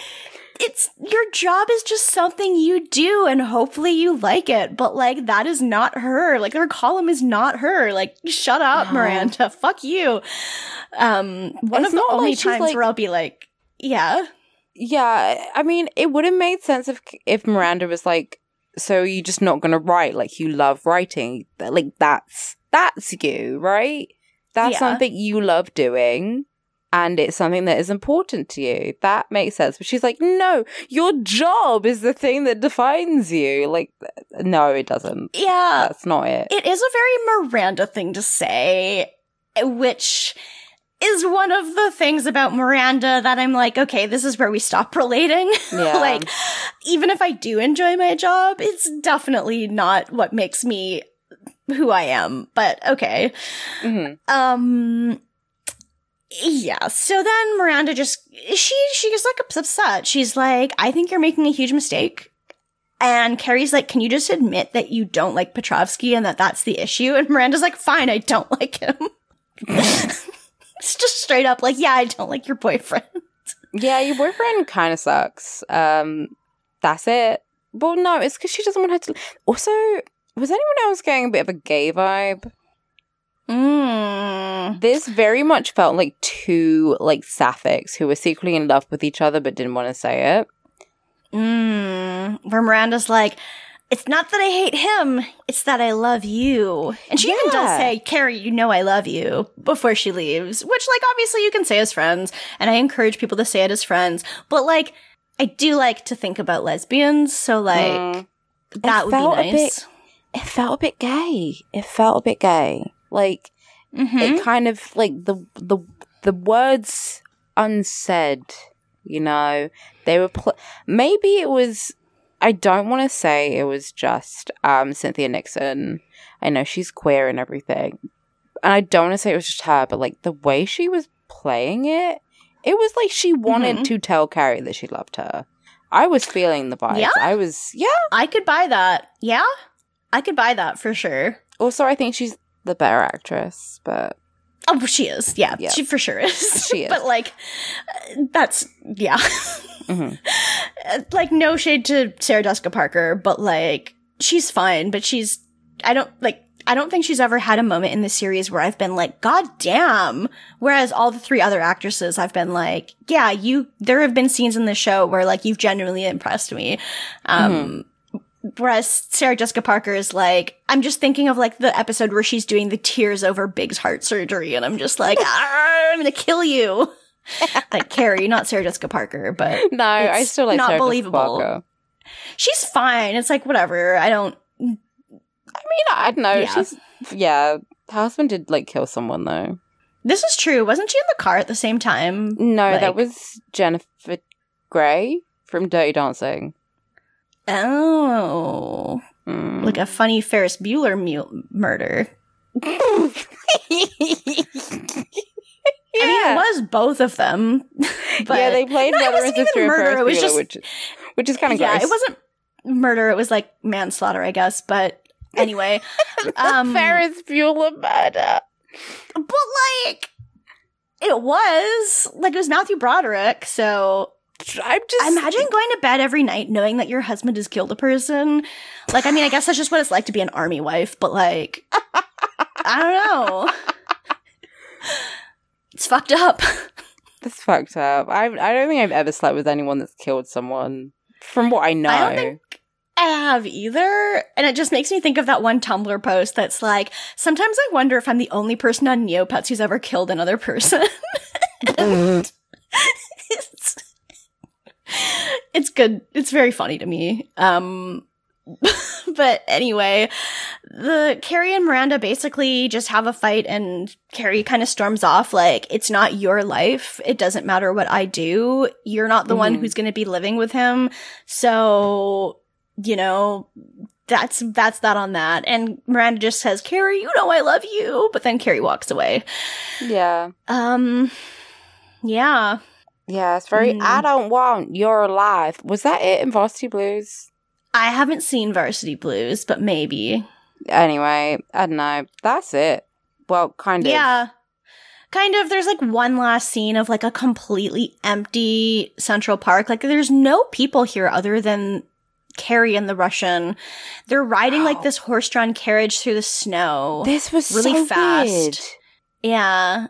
It's your job is just something you do and hopefully you like it but like that is not her like her column is not her like shut up No. miranda fuck you um one It's of the only like times like- where i'll be like yeah Yeah, I mean, it would have made sense if if Miranda was like, "So you're just not gonna write? Like you love writing? Like that's that's you, right? That's Yeah. something you love doing." And it's something that is important to you. That makes sense. But she's like, no, your job is the thing that defines you. Like, no, it doesn't. yeah That's not it. it is a very miranda thing to say which is one of the things about miranda that i'm like okay this is where we stop relating Yeah. like even if i do enjoy my job it's definitely not what makes me who i am but okay Mhm. um yeah so then miranda just she she gets like upset she's like i think you're making a huge mistake and carrie's like can you just admit that you don't like petrovsky and that that's the issue and miranda's like fine i don't like him it's just straight up like yeah i don't like your boyfriend Yeah, your boyfriend kind of sucks. Um, that's it. Well, no, it's because she doesn't want her to. Also, was anyone else getting a bit of a gay vibe? Mm. This very much felt like two like sapphics who were secretly in love with each other but didn't want to say it. Mm. where miranda's like it's not that I hate him, it's that I love you. And she even does say, Carrie, you know I love you before she leaves, which, like, obviously you can say as friends, and I encourage people to say it as friends, but, like, I do like to think about lesbians, so, like, Mm. that would be felt a nice. bit- It felt a bit gay. It felt a bit gay. Like Mhm. it kind of like the the the words unsaid. You know, they were pl- maybe it was. I don't want to say it was just um Cynthia Nixon. I know she's queer and everything, and I don't want to say it was just her, but like the way she was playing it, it was like she wanted Mhm. to tell Carrie that she loved her. I was feeling the vibes. Yeah? I was, yeah. I could buy that. Yeah? I could buy that for sure. Also, I think she's the better actress, but Oh, she is. Yeah, Yeah. she for sure is. She is. but like, that's yeah. Mhm. Uh, like, no shade to Sarah Jessica Parker, but like, she's fine. But she's, I don't like. I don't think she's ever had a moment in the series where I've been like, God damn. Whereas all the three other actresses, I've been like, yeah, you, there have been scenes in the show where like you've genuinely impressed me. Um, Whereas Sarah Jessica Parker is like, I'm just thinking of like the episode where she's doing the tears over Big's heart surgery, and I'm just like, "Ah, I'm gonna kill you. like Carrie, not Sarah Jessica Parker, but no, I still like not Sarah believable. She's fine. It's like whatever. I don't. I mean, I don't know. Yeah. She's yeah. Her husband did like kill someone though. This is true. Wasn't she in the car at the same time? No, Like- that was Jennifer Grey from Dirty Dancing. Oh, Mm. like a funny Ferris Bueller mu- murder. yeah, I mean, it was both of them. but yeah, they played No, it brother and sister murder, Ferris it was Bueller, just- which which is kind of yeah, gross. it wasn't murder. It was like manslaughter, I guess. But anyway, um, Ferris Bueller murder. but like it was like it was Matthew Broderick. So I'm just imagine going to bed every night knowing that your husband has killed a person. Like, I mean, I guess that's just what it's like to be an army wife. But like, I don't know. It's fucked up. That's fucked up. I I don't think I've ever slept with anyone that's killed someone. From what I know, I don't think I have either. And it just makes me think of that one Tumblr post that's like, sometimes I wonder if I'm the only person on Neopets who's ever killed another person. Mm. it's, it's good. It's very funny to me. Um, but anyway, the Carrie and Miranda basically just have a fight and Carrie kind of storms off like, it's not your life. It doesn't matter what I do. You're not the one Mhm. who's going to be living with him. So, you know, that's that's that on that. And Miranda just says, "Carrie, you know I love you," but then Carrie walks away. Yeah. Um, yeah, Yeah, it's very, Mm. I don't want your life. Was that it in Varsity Blues? I haven't seen Varsity Blues, but maybe. Anyway, I don't know. That's it. Well, kind of. Yeah. Kind of. There's like one last scene of like a completely empty Central Park. Like there's no people here other than Carrie and the Russian. They're riding like this horse-drawn carriage through the snow. This was Really so fast. weird. yeah.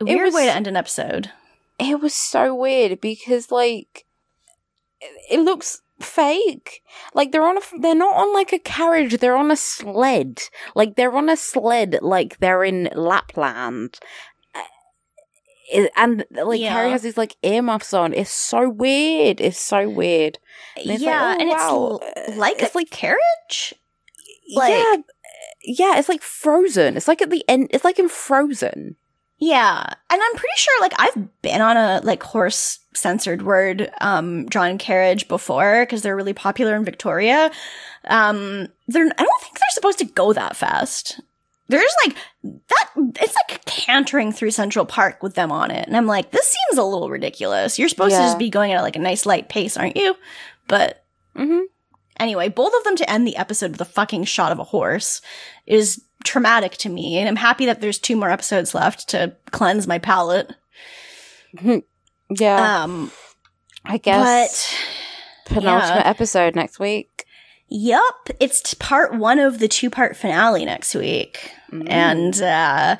Weird way was- to end an episode. It was so weird because, like, it, looks fake. Like they're on a, they're not on like a carriage. They're on a sled. Like they're on a sled. Like they're in Lapland. Uh, and like Yeah. Carrie has these like earmuffs on. It's so weird. It's so weird. And it's like, yeah, oh, and wow. it's l- like It's a like- carriage. Like- yeah, yeah. It's like Frozen. It's like at the end. It's like in Frozen. Yeah. And I'm pretty sure like I've been on a like horse censored word um drawn carriage before because they're really popular in Victoria. Um they're I don't think they're supposed to go that fast. There's like that it's like cantering through Central Park with them on it. And I'm like, this seems a little ridiculous. You're supposed to just be going at like a nice light pace, aren't you? But Mm-hmm. Anyway, both of them to end the episode with a fucking shot of a horse is traumatic to me, and I'm happy that there's two more episodes left to cleanse my palate. Yeah, Um, I guess but penultimate yeah. episode next week. Yup, it's part one of the two part finale next week. Mm. And uh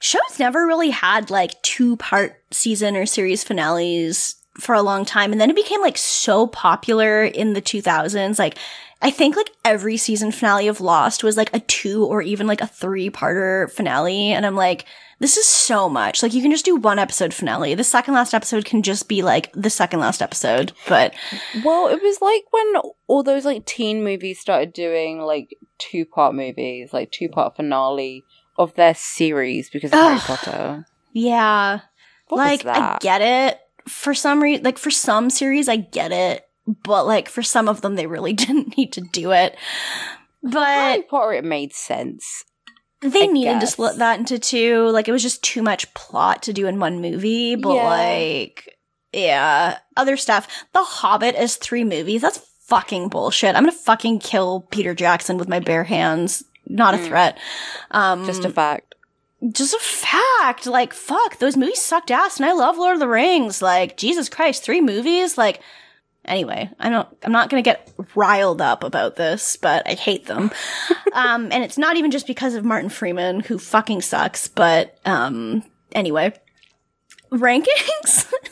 shows never really had like two part season or series finales for a long time. And then it became like so popular in the 2000s. Like, I think like every season finale of Lost was like a two or even like a three parter finale. And I'm like, this is so much. Like, you can just do one episode finale. The second last episode can just be like the second last episode. But Well, it was like when all those like teen movies started doing like two part movies, like two part finale of their series because of Harry Potter. yeah. What like I get it for some reason like for some series I get it but like for some of them they really didn't need to do it Harry but Potter, it made sense. they I needed to split that into two like it was just too much plot to do in one movie but Yeah. like yeah other stuff the hobbit is three movies that's fucking bullshit i'm gonna fucking kill peter jackson with my bare hands not a Mm. threat um Just a fact. just a fact. Like, fuck, those movies sucked ass, and I love Lord of the Rings. Like, Jesus Christ, three movies. Like, anyway, I don't. I'm not gonna get riled up about this, but I hate them. um, and it's not even just because of Martin Freeman, who fucking sucks. But um, anyway, rankings.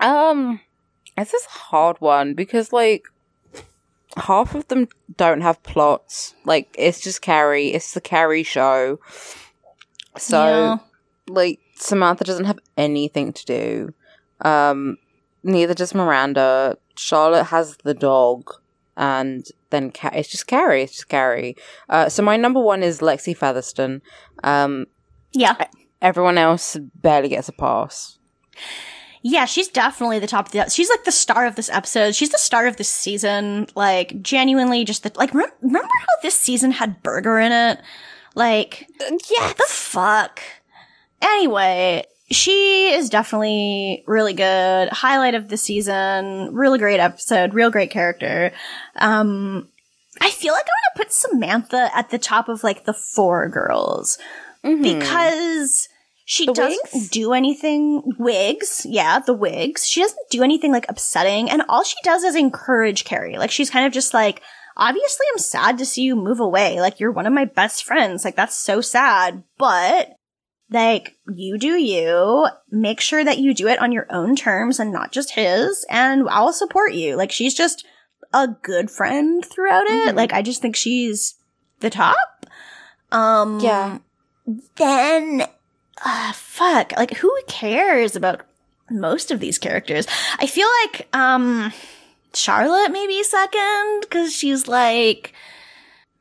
Um, this is a hard one because like half of them don't have plots. Like it's just Carrie. It's the Carrie show. So Yeah. like Samantha doesn't have anything to do. Um, neither does Miranda. Charlotte has the dog, and then Ca- it's just Carrie. It's just Carrie. Uh, so my number one is Lexi Featherston. Um, yeah, everyone else barely gets a pass. Yeah, she's definitely the top of the. She's like the star of this episode. She's the star of this season. Like genuinely, just the like. Rem- remember how this season had Berger in it? Like, Yeah, the fuck. Anyway, she is definitely really good. Highlight of the season. Really great episode. Real great character. Um, I feel like I want to put Samantha at the top of like the four girls because she The doesn't wigs? do anything wigs yeah the wigs she doesn't do anything like upsetting and all she does is encourage carrie like she's kind of just like obviously i'm sad to see you move away like you're one of my best friends like that's so sad but like you do you. Make sure that you do it on your own terms and not just his. And i'll support you. Like she's just a good friend throughout it. Mhm. like i just think she's the top. Um Yeah. then uh, fuck. Like who cares about most of these characters? I feel like um charlotte maybe second because she's like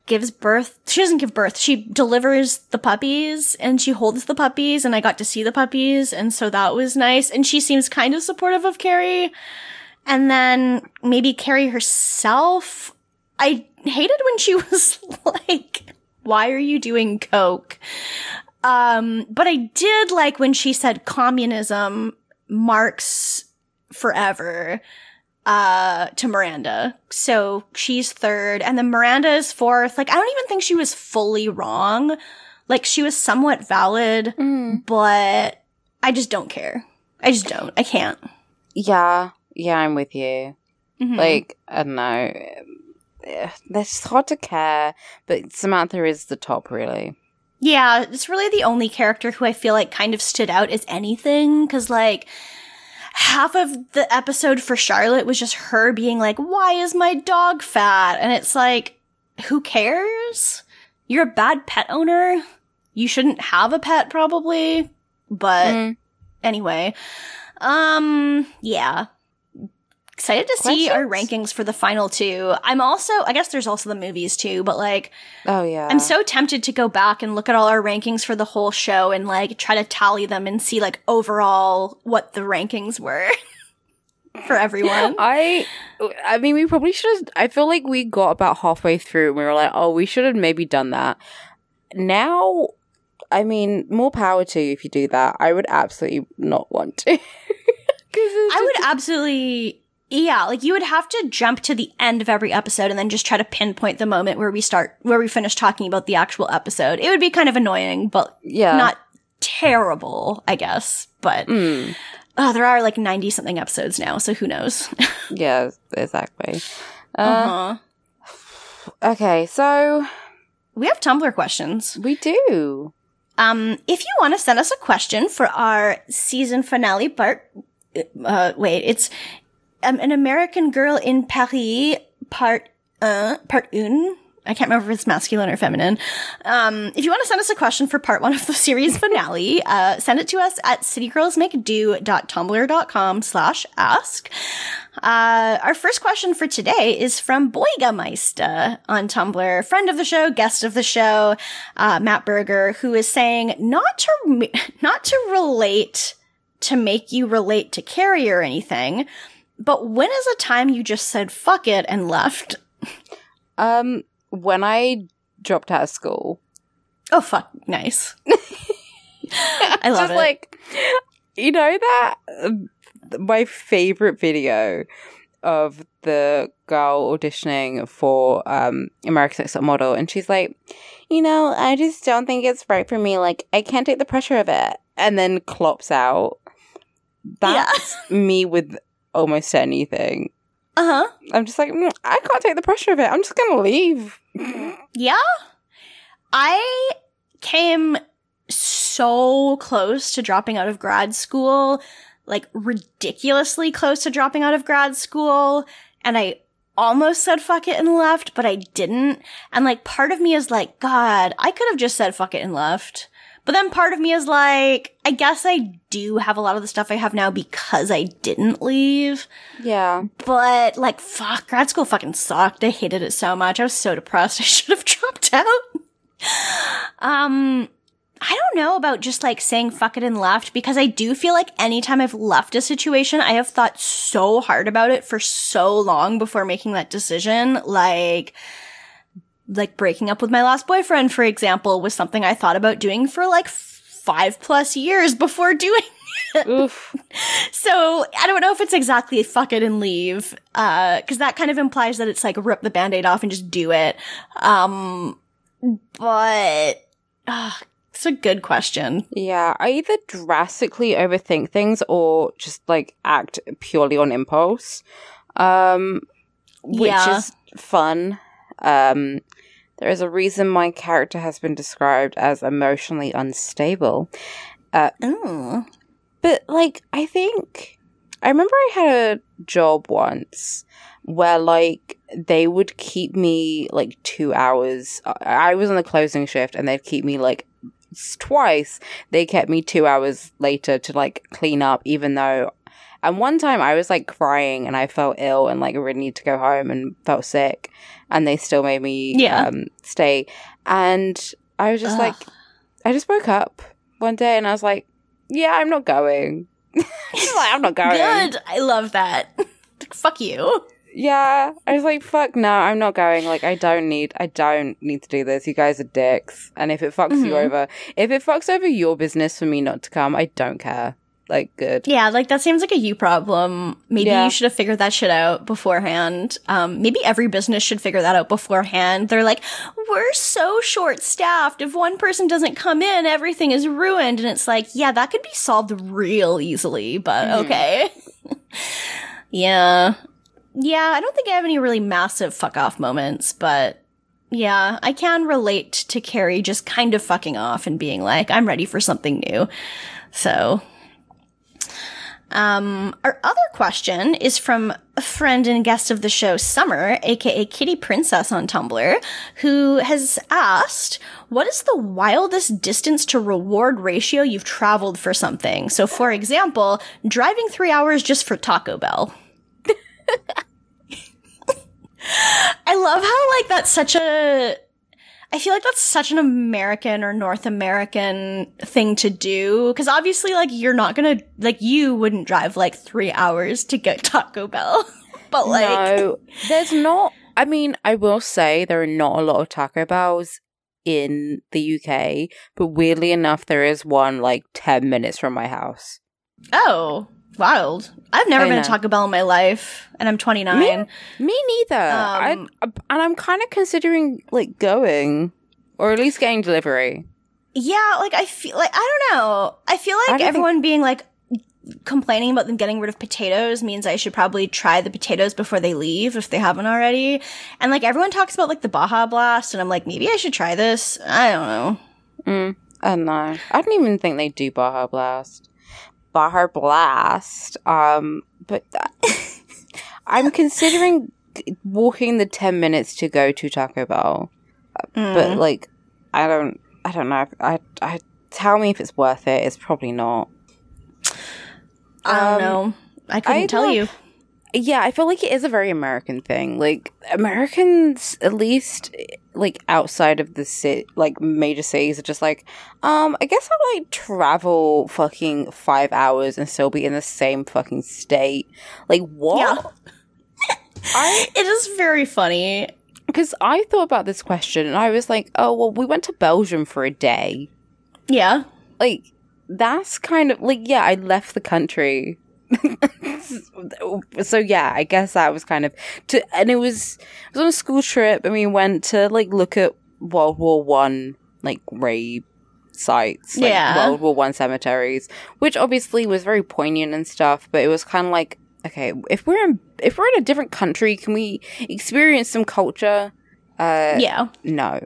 gives birth she doesn't give birth she delivers the puppies and she holds the puppies and i got to see the puppies and so that was nice and she seems kind of supportive of carrie and then maybe carrie herself I hated when she was like, why are you doing coke? Um, but I did like when she said communism marks forever uh to Miranda. So she's third and then Miranda is fourth. Like I don't even think she was fully wrong. Like she was somewhat valid, Mm. but I just don't care. I just don't. I can't. Yeah, yeah, I'm with you. Mhm. Like, I don't know. It's hard to care, but Samantha is the top, really. Yeah, it's really the only character who I feel like kind of stood out as anything because like half of the episode for Charlotte was just her being like, "Why is my dog fat?" And it's like, who cares? You're a bad pet owner. You shouldn't have a pet probably. But Mm. anyway, um yeah. Excited to see our rankings for the final two. I'm also, I guess there's also the movies too, but like, Oh, yeah. I'm so tempted to go back and look at all our rankings for the whole show and like try to tally them and see like overall what the rankings were for everyone. I, I mean, we probably should have. I feel like we got about halfway through and we were like, oh, we should have maybe done that. Now, I mean, more power to you if you do that. I would absolutely not want to. I would absolutely, yeah, like you would have to jump to the end of every episode and then just try to pinpoint the moment where we start, where we finish talking about the actual episode. It would be kind of annoying, but yeah. not terrible, I guess. But Mm, oh, there are like 90 something episodes now, so who knows? yeah, exactly. Uh, uh-huh. Okay, so We have Tumblr questions. we do. Um, if you want to send us a question for our season finale part, uh, wait, it's um, an American Girl in Paris part uh, part un. I can't remember if it's masculine or feminine. Um, if you want to send us a question for part one of the series finale, uh, send it to us at citygirlsmakedo.tumblr.com slash ask. Uh, our first question for today is from Boigameister on Tumblr, friend of the show, guest of the show, uh, Matt Berger, who is saying not to, re- not to relate to make you relate to Carrie or anything, but when is a time you just said fuck it and left? Um, when I dropped out of school, Oh fuck, nice. I love just it. like you know that um, my favorite video of the girl auditioning for um America's Next Top Model, and she's like, you know, I just don't think it's right for me. Like, I can't take the pressure of it, and then clops out. That's me with almost anything. uh huh. I'm just like, "Mm, I can't take the pressure of it. I'm just gonna leave. Yeah. I came so close to dropping out of grad school, like ridiculously close to dropping out of grad school. And I almost said fuck it and left, but I didn't. And like part of me is like, God, I could have just said fuck it and left. But then part of me is like, I guess I do have a lot of the stuff I have now because I didn't leave. Yeah. But like, fuck, grad school fucking sucked. I hated it so much. I was so depressed. I should have dropped out. um, I don't know about just like saying fuck it and left because I do feel like anytime I've left a situation, I have thought so hard about it for so long before making that decision. Like, like breaking up with my last boyfriend, for example, was something I thought about doing for like five plus years before doing Oof. so I don't know if it's exactly fuck it and leave, uh, cause that kind of implies that it's like rip the band-aid off and just do it. Um, but, uh, it's a good question. Yeah, I either drastically overthink things or just like act purely on impulse. Um which Yeah. is fun. Um there is a reason my character has been described as emotionally unstable. Uh, Ooh. But like I think I remember I had a job once where like they would keep me like 2 hours. I- I was on the closing shift and they'd keep me like twice they kept me two hours later to like clean up even though and one time i was like crying and i felt ill and like really need to go home and felt sick and they still made me Yeah. um, stay and i was just Ugh. like i just woke up one day and i was like yeah i'm not going like, i'm not going Good. I love that. Fuck you. Yeah, I was like, fuck no, I'm not going. Like, I don't need, I don't need to do this. You guys are dicks. And if it fucks you Mhm. over, if it fucks over your business for me not to come, I don't care. Like, good. Yeah, like that seems like a you problem. Maybe Yeah. you should have figured that shit out beforehand. Um, maybe every business should figure that out beforehand. They're like, we're so short staffed. If one person doesn't come in, everything is ruined. And it's like, yeah, that could be solved real easily, but Mhm. okay. yeah. Yeah, I don't think I have any really massive fuck off moments, but yeah, I can relate to Carrie just kind of fucking off and being like, I'm ready for something new. So, um, our other question is from a friend and guest of the show, Summer, aka Kitty Princess on Tumblr, who has asked, What is the wildest distance to reward ratio you've traveled for something? So, for example, driving three hours just for Taco Bell. I love how, like, that's such a. I feel like that's such an American or North American thing to do. Cause obviously, like, you're not gonna, like, you wouldn't drive like three hours to get Taco Bell. but, like, no, there's not. I mean, I will say there are not a lot of Taco Bells in the UK, but weirdly enough, there is one like 10 minutes from my house. oh, wild. I've never I been know. to Taco Bell in my life, and I'm 29. Me neither. I, Um, and I'm kind of considering like going or at least getting delivery. Yeah, like, I feel like, I don't know. I feel like don't everyone being like, complaining about them getting rid of potatoes means I should probably try the potatoes before they leave if they haven't already. And like everyone talks about like the Baja Blast, and I'm like, maybe I should try this. I don't know. Mm, I don't know. I don't even think they do Baja Blast. Baja Blast. Um, but that, I'm considering walking the 10 minutes to go to Taco Bell. Mm. But like, I don't, I don't know. I, I, tell me if it's worth it. It's probably not. I don't Um, know. I couldn't I tell you. Yeah, I feel like it is a very American thing. Like Americans, at least like outside of the city, like major cities, are just like, um, I guess I'll like travel fucking five hours and still be in the same fucking state. Like what? Yeah. I It is very funny. because I thought about this question and I was like, oh well, we went to Belgium for a day. Yeah. Like that's kind of like yeah, I left the country. so yeah, I guess that was kind of to, and it was it was on a school trip, and we went to like look at World War One like grave sites, like Yeah. World War One cemeteries, which obviously was very poignant and stuff. But it was kind of like, okay, if we're in if we're in a different country, can we experience some culture? Uh, Yeah. no,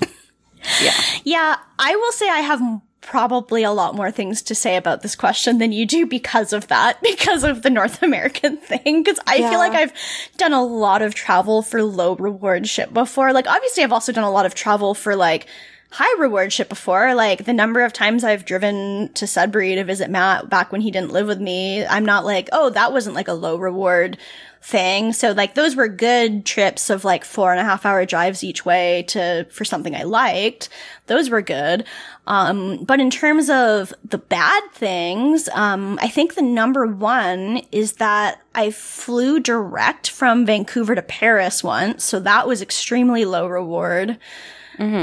yeah, Yeah. I will say I have probably a lot more things to say about this question than you do because of that, because of the North American thing. Because I Yeah. feel like I've done a lot of travel for low reward shit before. Like, obviously, I've also done a lot of travel for like high reward shit before. Like, the number of times I've driven to Sudbury to visit Matt back when he didn't live with me, I'm not like, oh, that wasn't like a low reward thing. So like those were good trips of like four and a half hour drives each way to for something I liked. Those were good. Um, but in terms of the bad things, um, I think the number one is that I flew direct from Vancouver to Paris once. So that was extremely low reward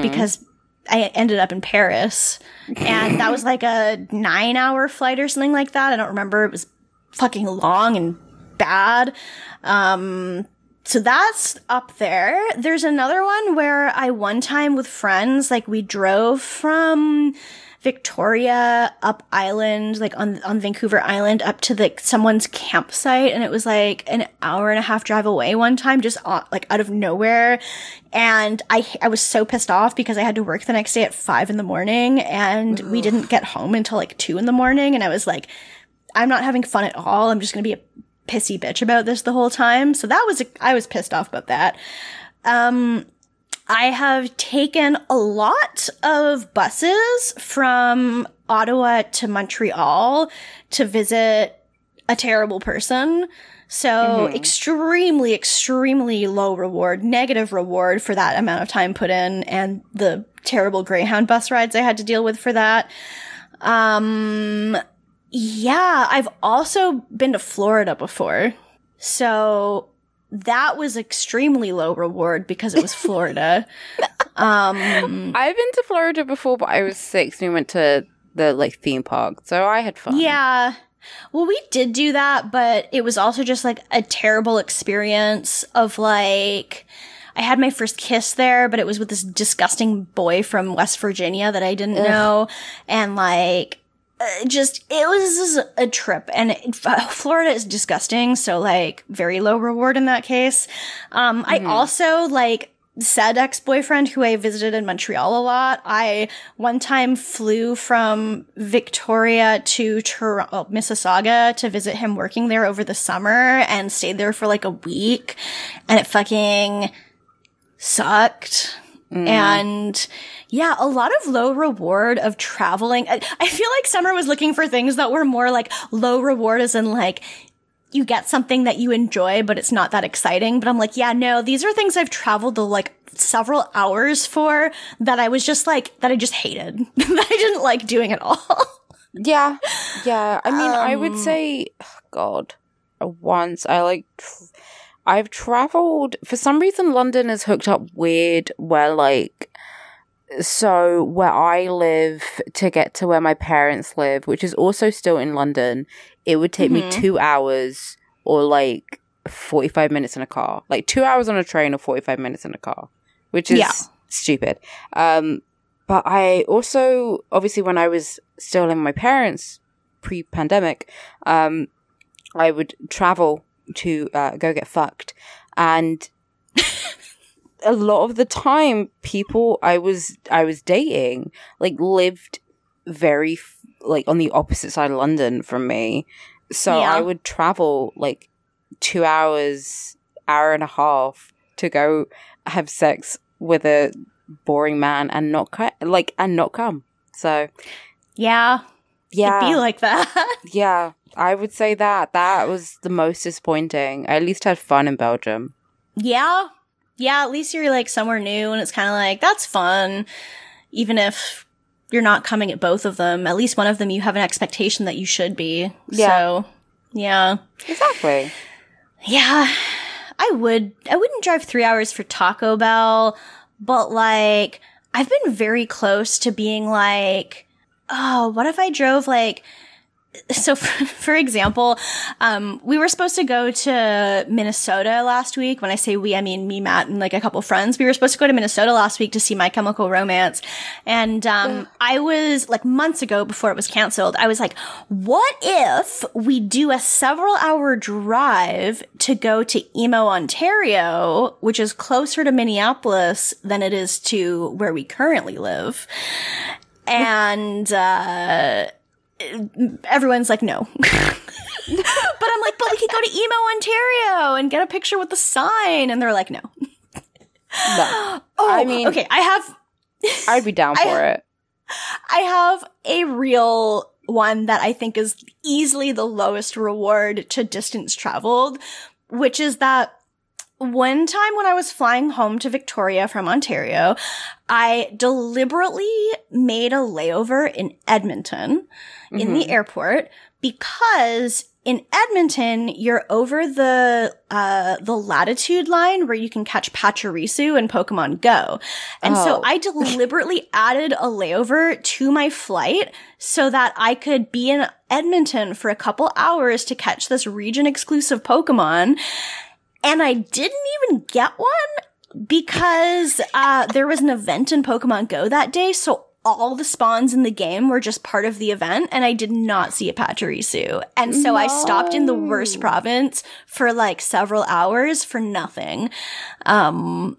because I ended up in Paris and that was like a nine hour flight or something like that. I don't remember. It was fucking long and bad. Um, so that's up there. There's another one where I one time with friends, like we drove from Victoria up island, like on, on Vancouver Island up to like someone's campsite. And it was like an hour and a half drive away one time, just like out of nowhere. And I, I was so pissed off because I had to work the next day at five in the morning and we didn't get home until like two in the morning. And I was like, I'm not having fun at all. I'm just going to be a pissy bitch about this the whole time. So that was, I was pissed off about that. Um, I have taken a lot of buses from Ottawa to Montreal to visit a terrible person. So extremely, extremely low reward, negative reward for that amount of time put in and the terrible Greyhound bus rides I had to deal with for that. Um, yeah, I've also been to Florida before. So that was extremely low reward because it was Florida. um, I've been to Florida before, but I was six we went to the like theme park, so I had fun. yeah. Well, we did do that, but it was also just like a terrible experience of like, I had my first kiss there, but it was with this disgusting boy from West Virginia that I didn't know. And like, uh, just, it was a trip. And it, Florida is disgusting. So like, very low reward in that case. Um, I also like, said ex-boyfriend who I visited in Montreal a lot. I one time flew from Victoria to Toronto, oh, Mississauga to visit him working there over the summer and stayed there for like a week and it fucking sucked. And yeah, a lot of low reward of traveling. I, I feel like Summer was looking for things that were more like low reward as in like you get something that you enjoy, but it's not that exciting. But I'm like, yeah, no, these are things I've traveled the like several hours for that I was just like, that I just hated. that I didn't like doing at all. Yeah, yeah. I mean, I would Um, say, God, once I like, tr- I've traveled for some reason. London is hooked up weird, where like, so where I live to get to where my parents live, which is also still in London, it would take me Mhm. two hours or like forty five minutes in a car, like two hours on a train or forty five minutes in a car, which is Yeah. stupid. Um, but I also, obviously, when I was still in my parents' pre pandemic, um, I would travel to uh, go get fucked. And a lot of the time, people I was I was dating like lived very f- like on the opposite side of London from me. So Yeah. I would travel like two hours, hour and a half to go have sex with a boring man and not cut like and not come. So yeah. yeah, It'd be like that. yeah, I would say that that was the most disappointing. I at least had fun in Belgium. yeah. Yeah. At least you're like somewhere new and it's kind of like, that's fun. Even if you're not coming at both of them, at least one of them you have an expectation that you should be. Yeah. So, yeah. Exactly. Yeah, I would. I wouldn't drive three hours for Taco Bell, but like, I've been very close to being like, oh, what if I drove like, so for, for example, um, we were supposed to go to Minnesota last week. When I say we, I mean me, Matt, and like a couple friends. We were supposed to go to Minnesota last week to see My Chemical Romance. And, um, I was like months ago before it was canceled. I was like, what if we do a several hour drive to go to Emo, Ontario, which is closer to Minneapolis than it is to where we currently live? And, uh, everyone's like, no. but I'm like, but we could go to Emo, Ontario and get a picture with the sign. And they're like, no. No, Oh, I mean- okay. I have, I'd be down I- for it. I have a real one that I think is easily the lowest reward to distance traveled, which is that one time when I was flying home to Victoria from Ontario, I deliberately made a layover in Edmonton in the airport because in Edmonton, you're over the uh the latitude line where you can catch Pachirisu in Pokemon Go. And so Oh. I deliberately added a layover to my flight so that I could be in Edmonton for a couple hours to catch this region exclusive Pokemon. And I didn't even get one because uh, there was an event in Pokemon Go that day. So all the spawns in the game were just part of the event, and I did not see a Pachirisu. And so I stopped in the worst province for like several hours for nothing. Um,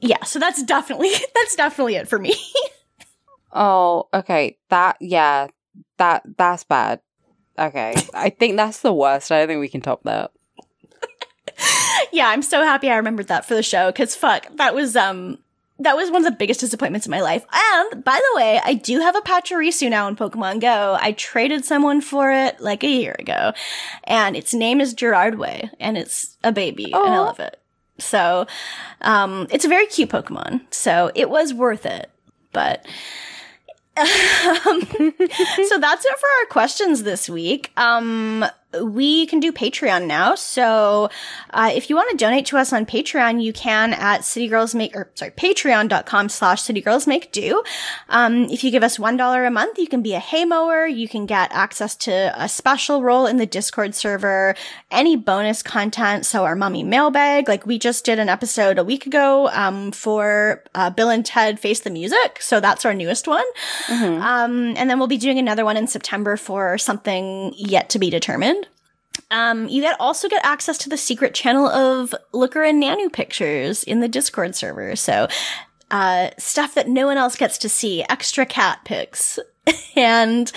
yeah, so that's definitely that's definitely it for me. Oh, okay. That yeah, that that's bad. Okay, I think that's the worst. I don't think we can top that. yeah, I'm so happy I remembered that for the show because fuck, that was um that was one of the biggest disappointments in my life. And by the way, I do have a Pachirisu now in Pokemon Go. I traded someone for it like a year ago, and its name is Gerardway, and it's a baby, and I love it. So, um, it's a very cute Pokemon, so it was worth it. But um, so that's it for our questions this week. Um, we can do Patreon now. So, uh, if you want to donate to us on Patreon, you can at citygirlsmake or sorry, patreon.com slash City Girls Make Do. Um, if you give us $1 a month, you can be a haymower. You can get access to a special role in the Discord server, any bonus content. So our mummy mailbag, like we just did an episode a week ago, um, for, uh, Bill and Ted Face the Music. So that's our newest one. Mm-hmm. Um, and then we'll be doing another one in September for something yet to be determined. Um, you get also get access to the secret channel of Looker and Nanu pictures in the Discord server. So, uh, stuff that no one else gets to see, extra cat pics and,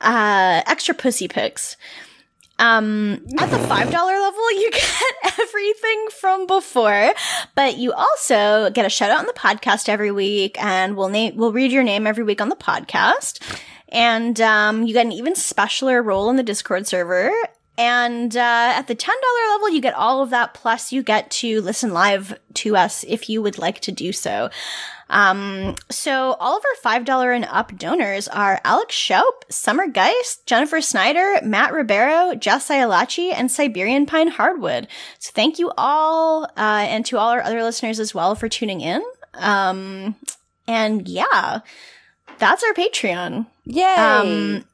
uh, extra pussy pics. Um, at the $5 level, you get everything from before, but you also get a shout out on the podcast every week and we'll name, we'll read your name every week on the podcast. And, um, you get an even specialer role in the Discord server. And, uh, at the $10 level, you get all of that. Plus you get to listen live to us if you would like to do so. Um, so all of our $5 and up donors are Alex Schaup, Summer Geist, Jennifer Snyder, Matt Ribeiro, Jess Ialachi, and Siberian Pine Hardwood. So thank you all, uh, and to all our other listeners as well for tuning in. Um, and yeah, that's our Patreon. Yay! Um,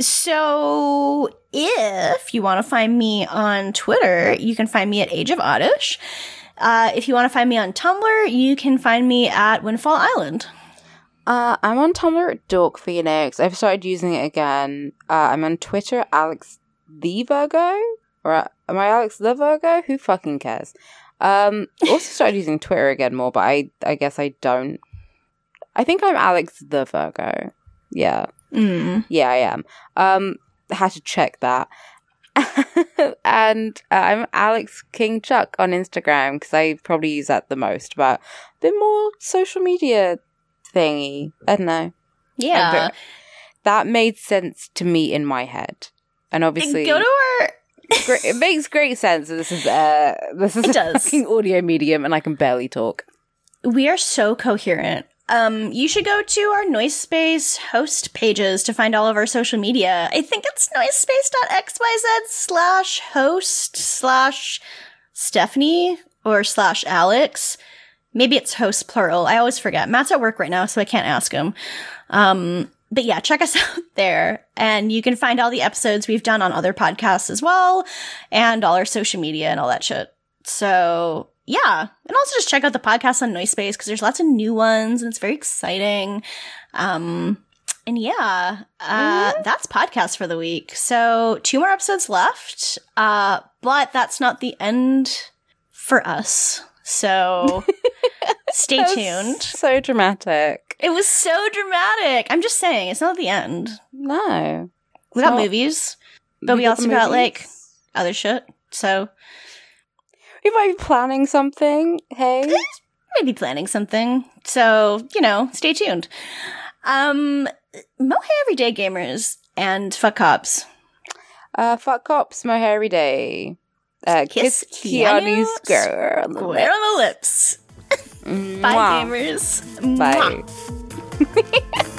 so if you want to find me on Twitter, you can find me at Age of Oddish. Uh, if you want to find me on Tumblr, you can find me at Windfall Island. Uh, I'm on Tumblr at Dork Phoenix. I've started using it again. Uh, I'm on Twitter, Alex the Virgo, or uh, am I Alex the Virgo? Who fucking cares? Um, also started using Twitter again more, but I I guess I don't. I think I'm Alex the Virgo. Yeah, Mm. yeah, I am. Um, had to check that. and uh, I'm Alex King Chuck on Instagram because I probably use that the most, but a bit more social media thingy. I don't know. Yeah. That made sense to me in my head, and obviously, Go to our. great, it makes great sense. This is uh, this is It a does. fucking audio medium, and I can barely talk. We are so coherent. Um, you should go to our Noise Space host pages to find all of our social media. I think it's noisespace.xyz slash host slash Stephanie or slash Alex. Maybe it's host plural. I always forget. Matt's at work right now, so I can't ask him. Um, but yeah, check us out there. And you can find all the episodes we've done on other podcasts as well, and all our social media and all that shit. So yeah, and also just check out the podcast on Noise Space because there's lots of new ones and it's very exciting. Um, and yeah, uh, that's podcast for the week. So two more episodes left. Uh, but that's not the end for us. So stay tuned. So dramatic. It was so dramatic. I'm just saying, it's not the end. No, We got not. movies, but we, got also got like other shit. So we might be planning something. Hey, maybe planning something. So, you know, stay tuned. Um, Mohe Everyday Gamers and Fuck Cops. uh, fuck cops, Mohair every day. Uh, kiss, Kiss Keanu's Keanu's girl. Square on the lips. Bye, gamers. Bye.